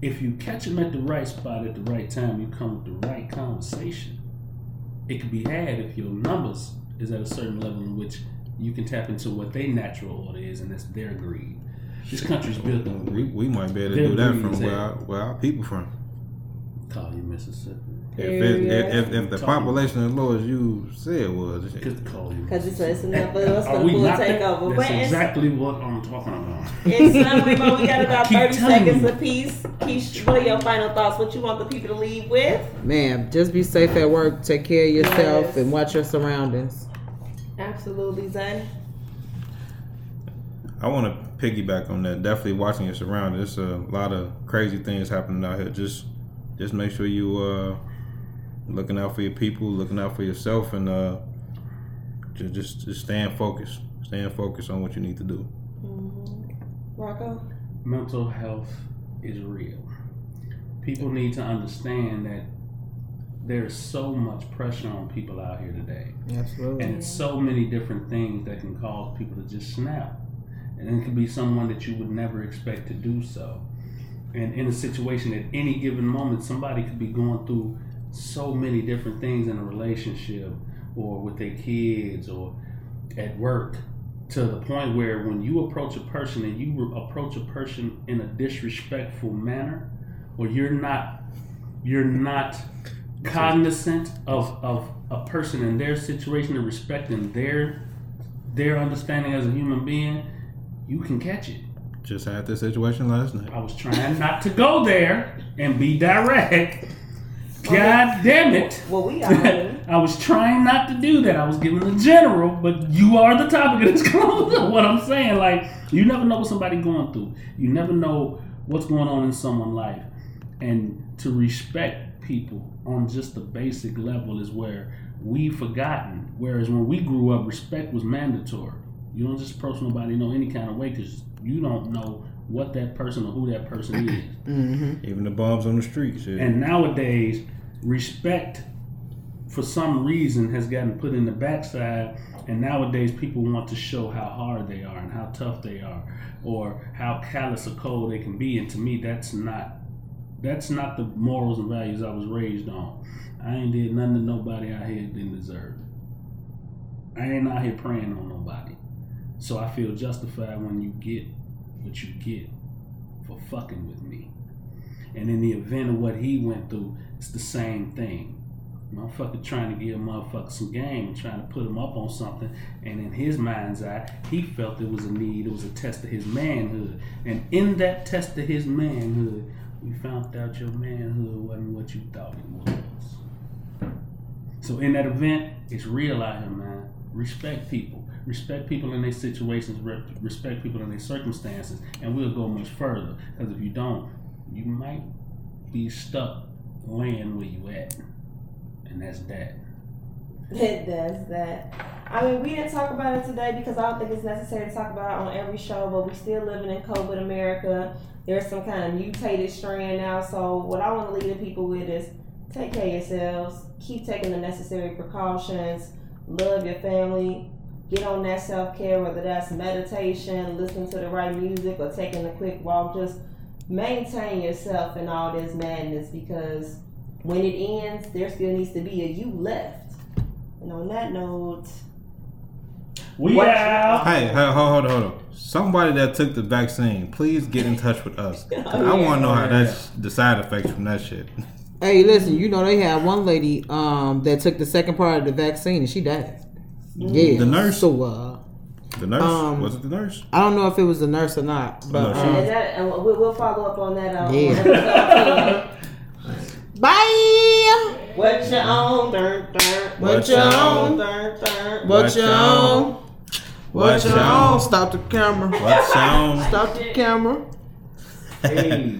Speaker 1: if you catch them at the right spot at the right time, you come with the right conversation. It can be had if your numbers is at a certain level in which you can tap into what their natural order is, and that's their greed. This country's built on
Speaker 3: We,
Speaker 1: greed.
Speaker 3: we might be able to
Speaker 1: Their
Speaker 3: do that from where our, where our people from.
Speaker 1: Collier, Mississippi.
Speaker 3: If, it, if, if, if the population as low as you said it was,
Speaker 1: Because call
Speaker 2: Because it's, it's enough of us
Speaker 1: Are
Speaker 2: gonna
Speaker 1: we
Speaker 2: pull
Speaker 1: not that? That's
Speaker 2: But in,
Speaker 1: exactly what I'm talking about.
Speaker 2: in summary, Mo, we got about 30 seconds apiece. Keish, what are your final thoughts? What you want the people to leave with?
Speaker 4: Man, just be safe at work. Take care of yourself
Speaker 2: Yes.
Speaker 4: and watch your surroundings.
Speaker 2: Absolutely, Zay.
Speaker 3: I want to piggyback on that. Definitely watching your surroundings. There's a lot of crazy things happening out here. Just, just make sure you uh, looking out for your people, looking out for yourself, and uh, just, just, just staying focused. Staying focused on what you need to do.
Speaker 2: Mm-hmm. Rocco?
Speaker 1: Mental health is real. People need to understand that there's so much pressure on people out here today.
Speaker 4: Absolutely.
Speaker 1: And it's so many different things that can cause people to just snap. And it could be someone that you would never expect to do so. And in a situation at any given moment, somebody could be going through so many different things in a relationship or with their kids or at work to the point where when you approach a person and you approach a person in a disrespectful manner or you're not you're not cognizant of, of a person and their situation and respecting their their understanding as a human being, you can catch it.
Speaker 3: Just had this situation last night.
Speaker 1: I was trying not to go there and be direct. God damn it.
Speaker 2: Well, we are.
Speaker 1: I was trying not to do that. I was giving the general, but you are the topic of this close. what I'm saying, like, you never know what somebody going through. You never know what's going on in someone's life. And to respect people on just the basic level is where we've forgotten. Whereas when we grew up, respect was mandatory. You don't just approach nobody in no any kind of way because you don't know what that person or who that person is.
Speaker 4: Mm-hmm.
Speaker 3: Even the bombs on the street. Shit.
Speaker 1: And nowadays, respect for some reason has gotten put in the backside. And nowadays, people want to show how hard they are and how tough they are, or how callous or cold they can be. And to me, that's not that's not the morals and values I was raised on. I ain't did nothing to nobody out here didn't deserve. I ain't out here preying on nobody. So I feel justified when you get what you get for fucking with me. And in the event of what he went through, it's the same thing. Motherfucker trying to give a motherfucker some game and trying to put him up on something. And in his mind's eye, he felt it was a need, it was a test of his manhood. And in that test of his manhood, we found out your manhood wasn't what you thought it was. So in that event, it's real out here, man. Respect people. Respect people in their situations. re- Respect people in their circumstances. And we'll go much further. Because if you don't, you might be stuck laying where you at. And that's that.
Speaker 2: It does that. I mean, we didn't talk about it today because I don't think it's necessary to talk about it on every show, but we're still living in COVID America. There's some kind of mutated strain now. So, what I want to leave the people with is take care of yourselves, keep taking the necessary precautions, love your family, get on that self care, whether that's meditation, listening to the right music, or taking a quick walk. Just maintain yourself in all this madness because when it ends, there still needs to be a you left. And on that note,
Speaker 1: We
Speaker 2: What-
Speaker 1: out.
Speaker 3: Hey, hey, hold, hold on, hold on. Somebody that took the vaccine, please get in touch with us. I
Speaker 2: yeah.
Speaker 3: want to know how
Speaker 1: Oh,
Speaker 3: that's the side effects from that shit.
Speaker 4: Hey, listen, you know they had one lady um that took the second part of the vaccine and she died. Yeah,
Speaker 3: The nurse?
Speaker 4: So uh,
Speaker 3: The nurse
Speaker 4: Um,
Speaker 3: was it the nurse?
Speaker 4: I don't know if it was the nurse or not, but
Speaker 3: No, she-
Speaker 4: um,
Speaker 2: that, and we'll, we'll follow up on that. Uh,
Speaker 4: Yeah. bye.
Speaker 2: two. what you on? Dun, dun.
Speaker 4: What you on?
Speaker 2: Dun, dun.
Speaker 4: What you on? What you on? Stop the camera.
Speaker 3: What sound?
Speaker 4: Stop the camera.
Speaker 1: Hey.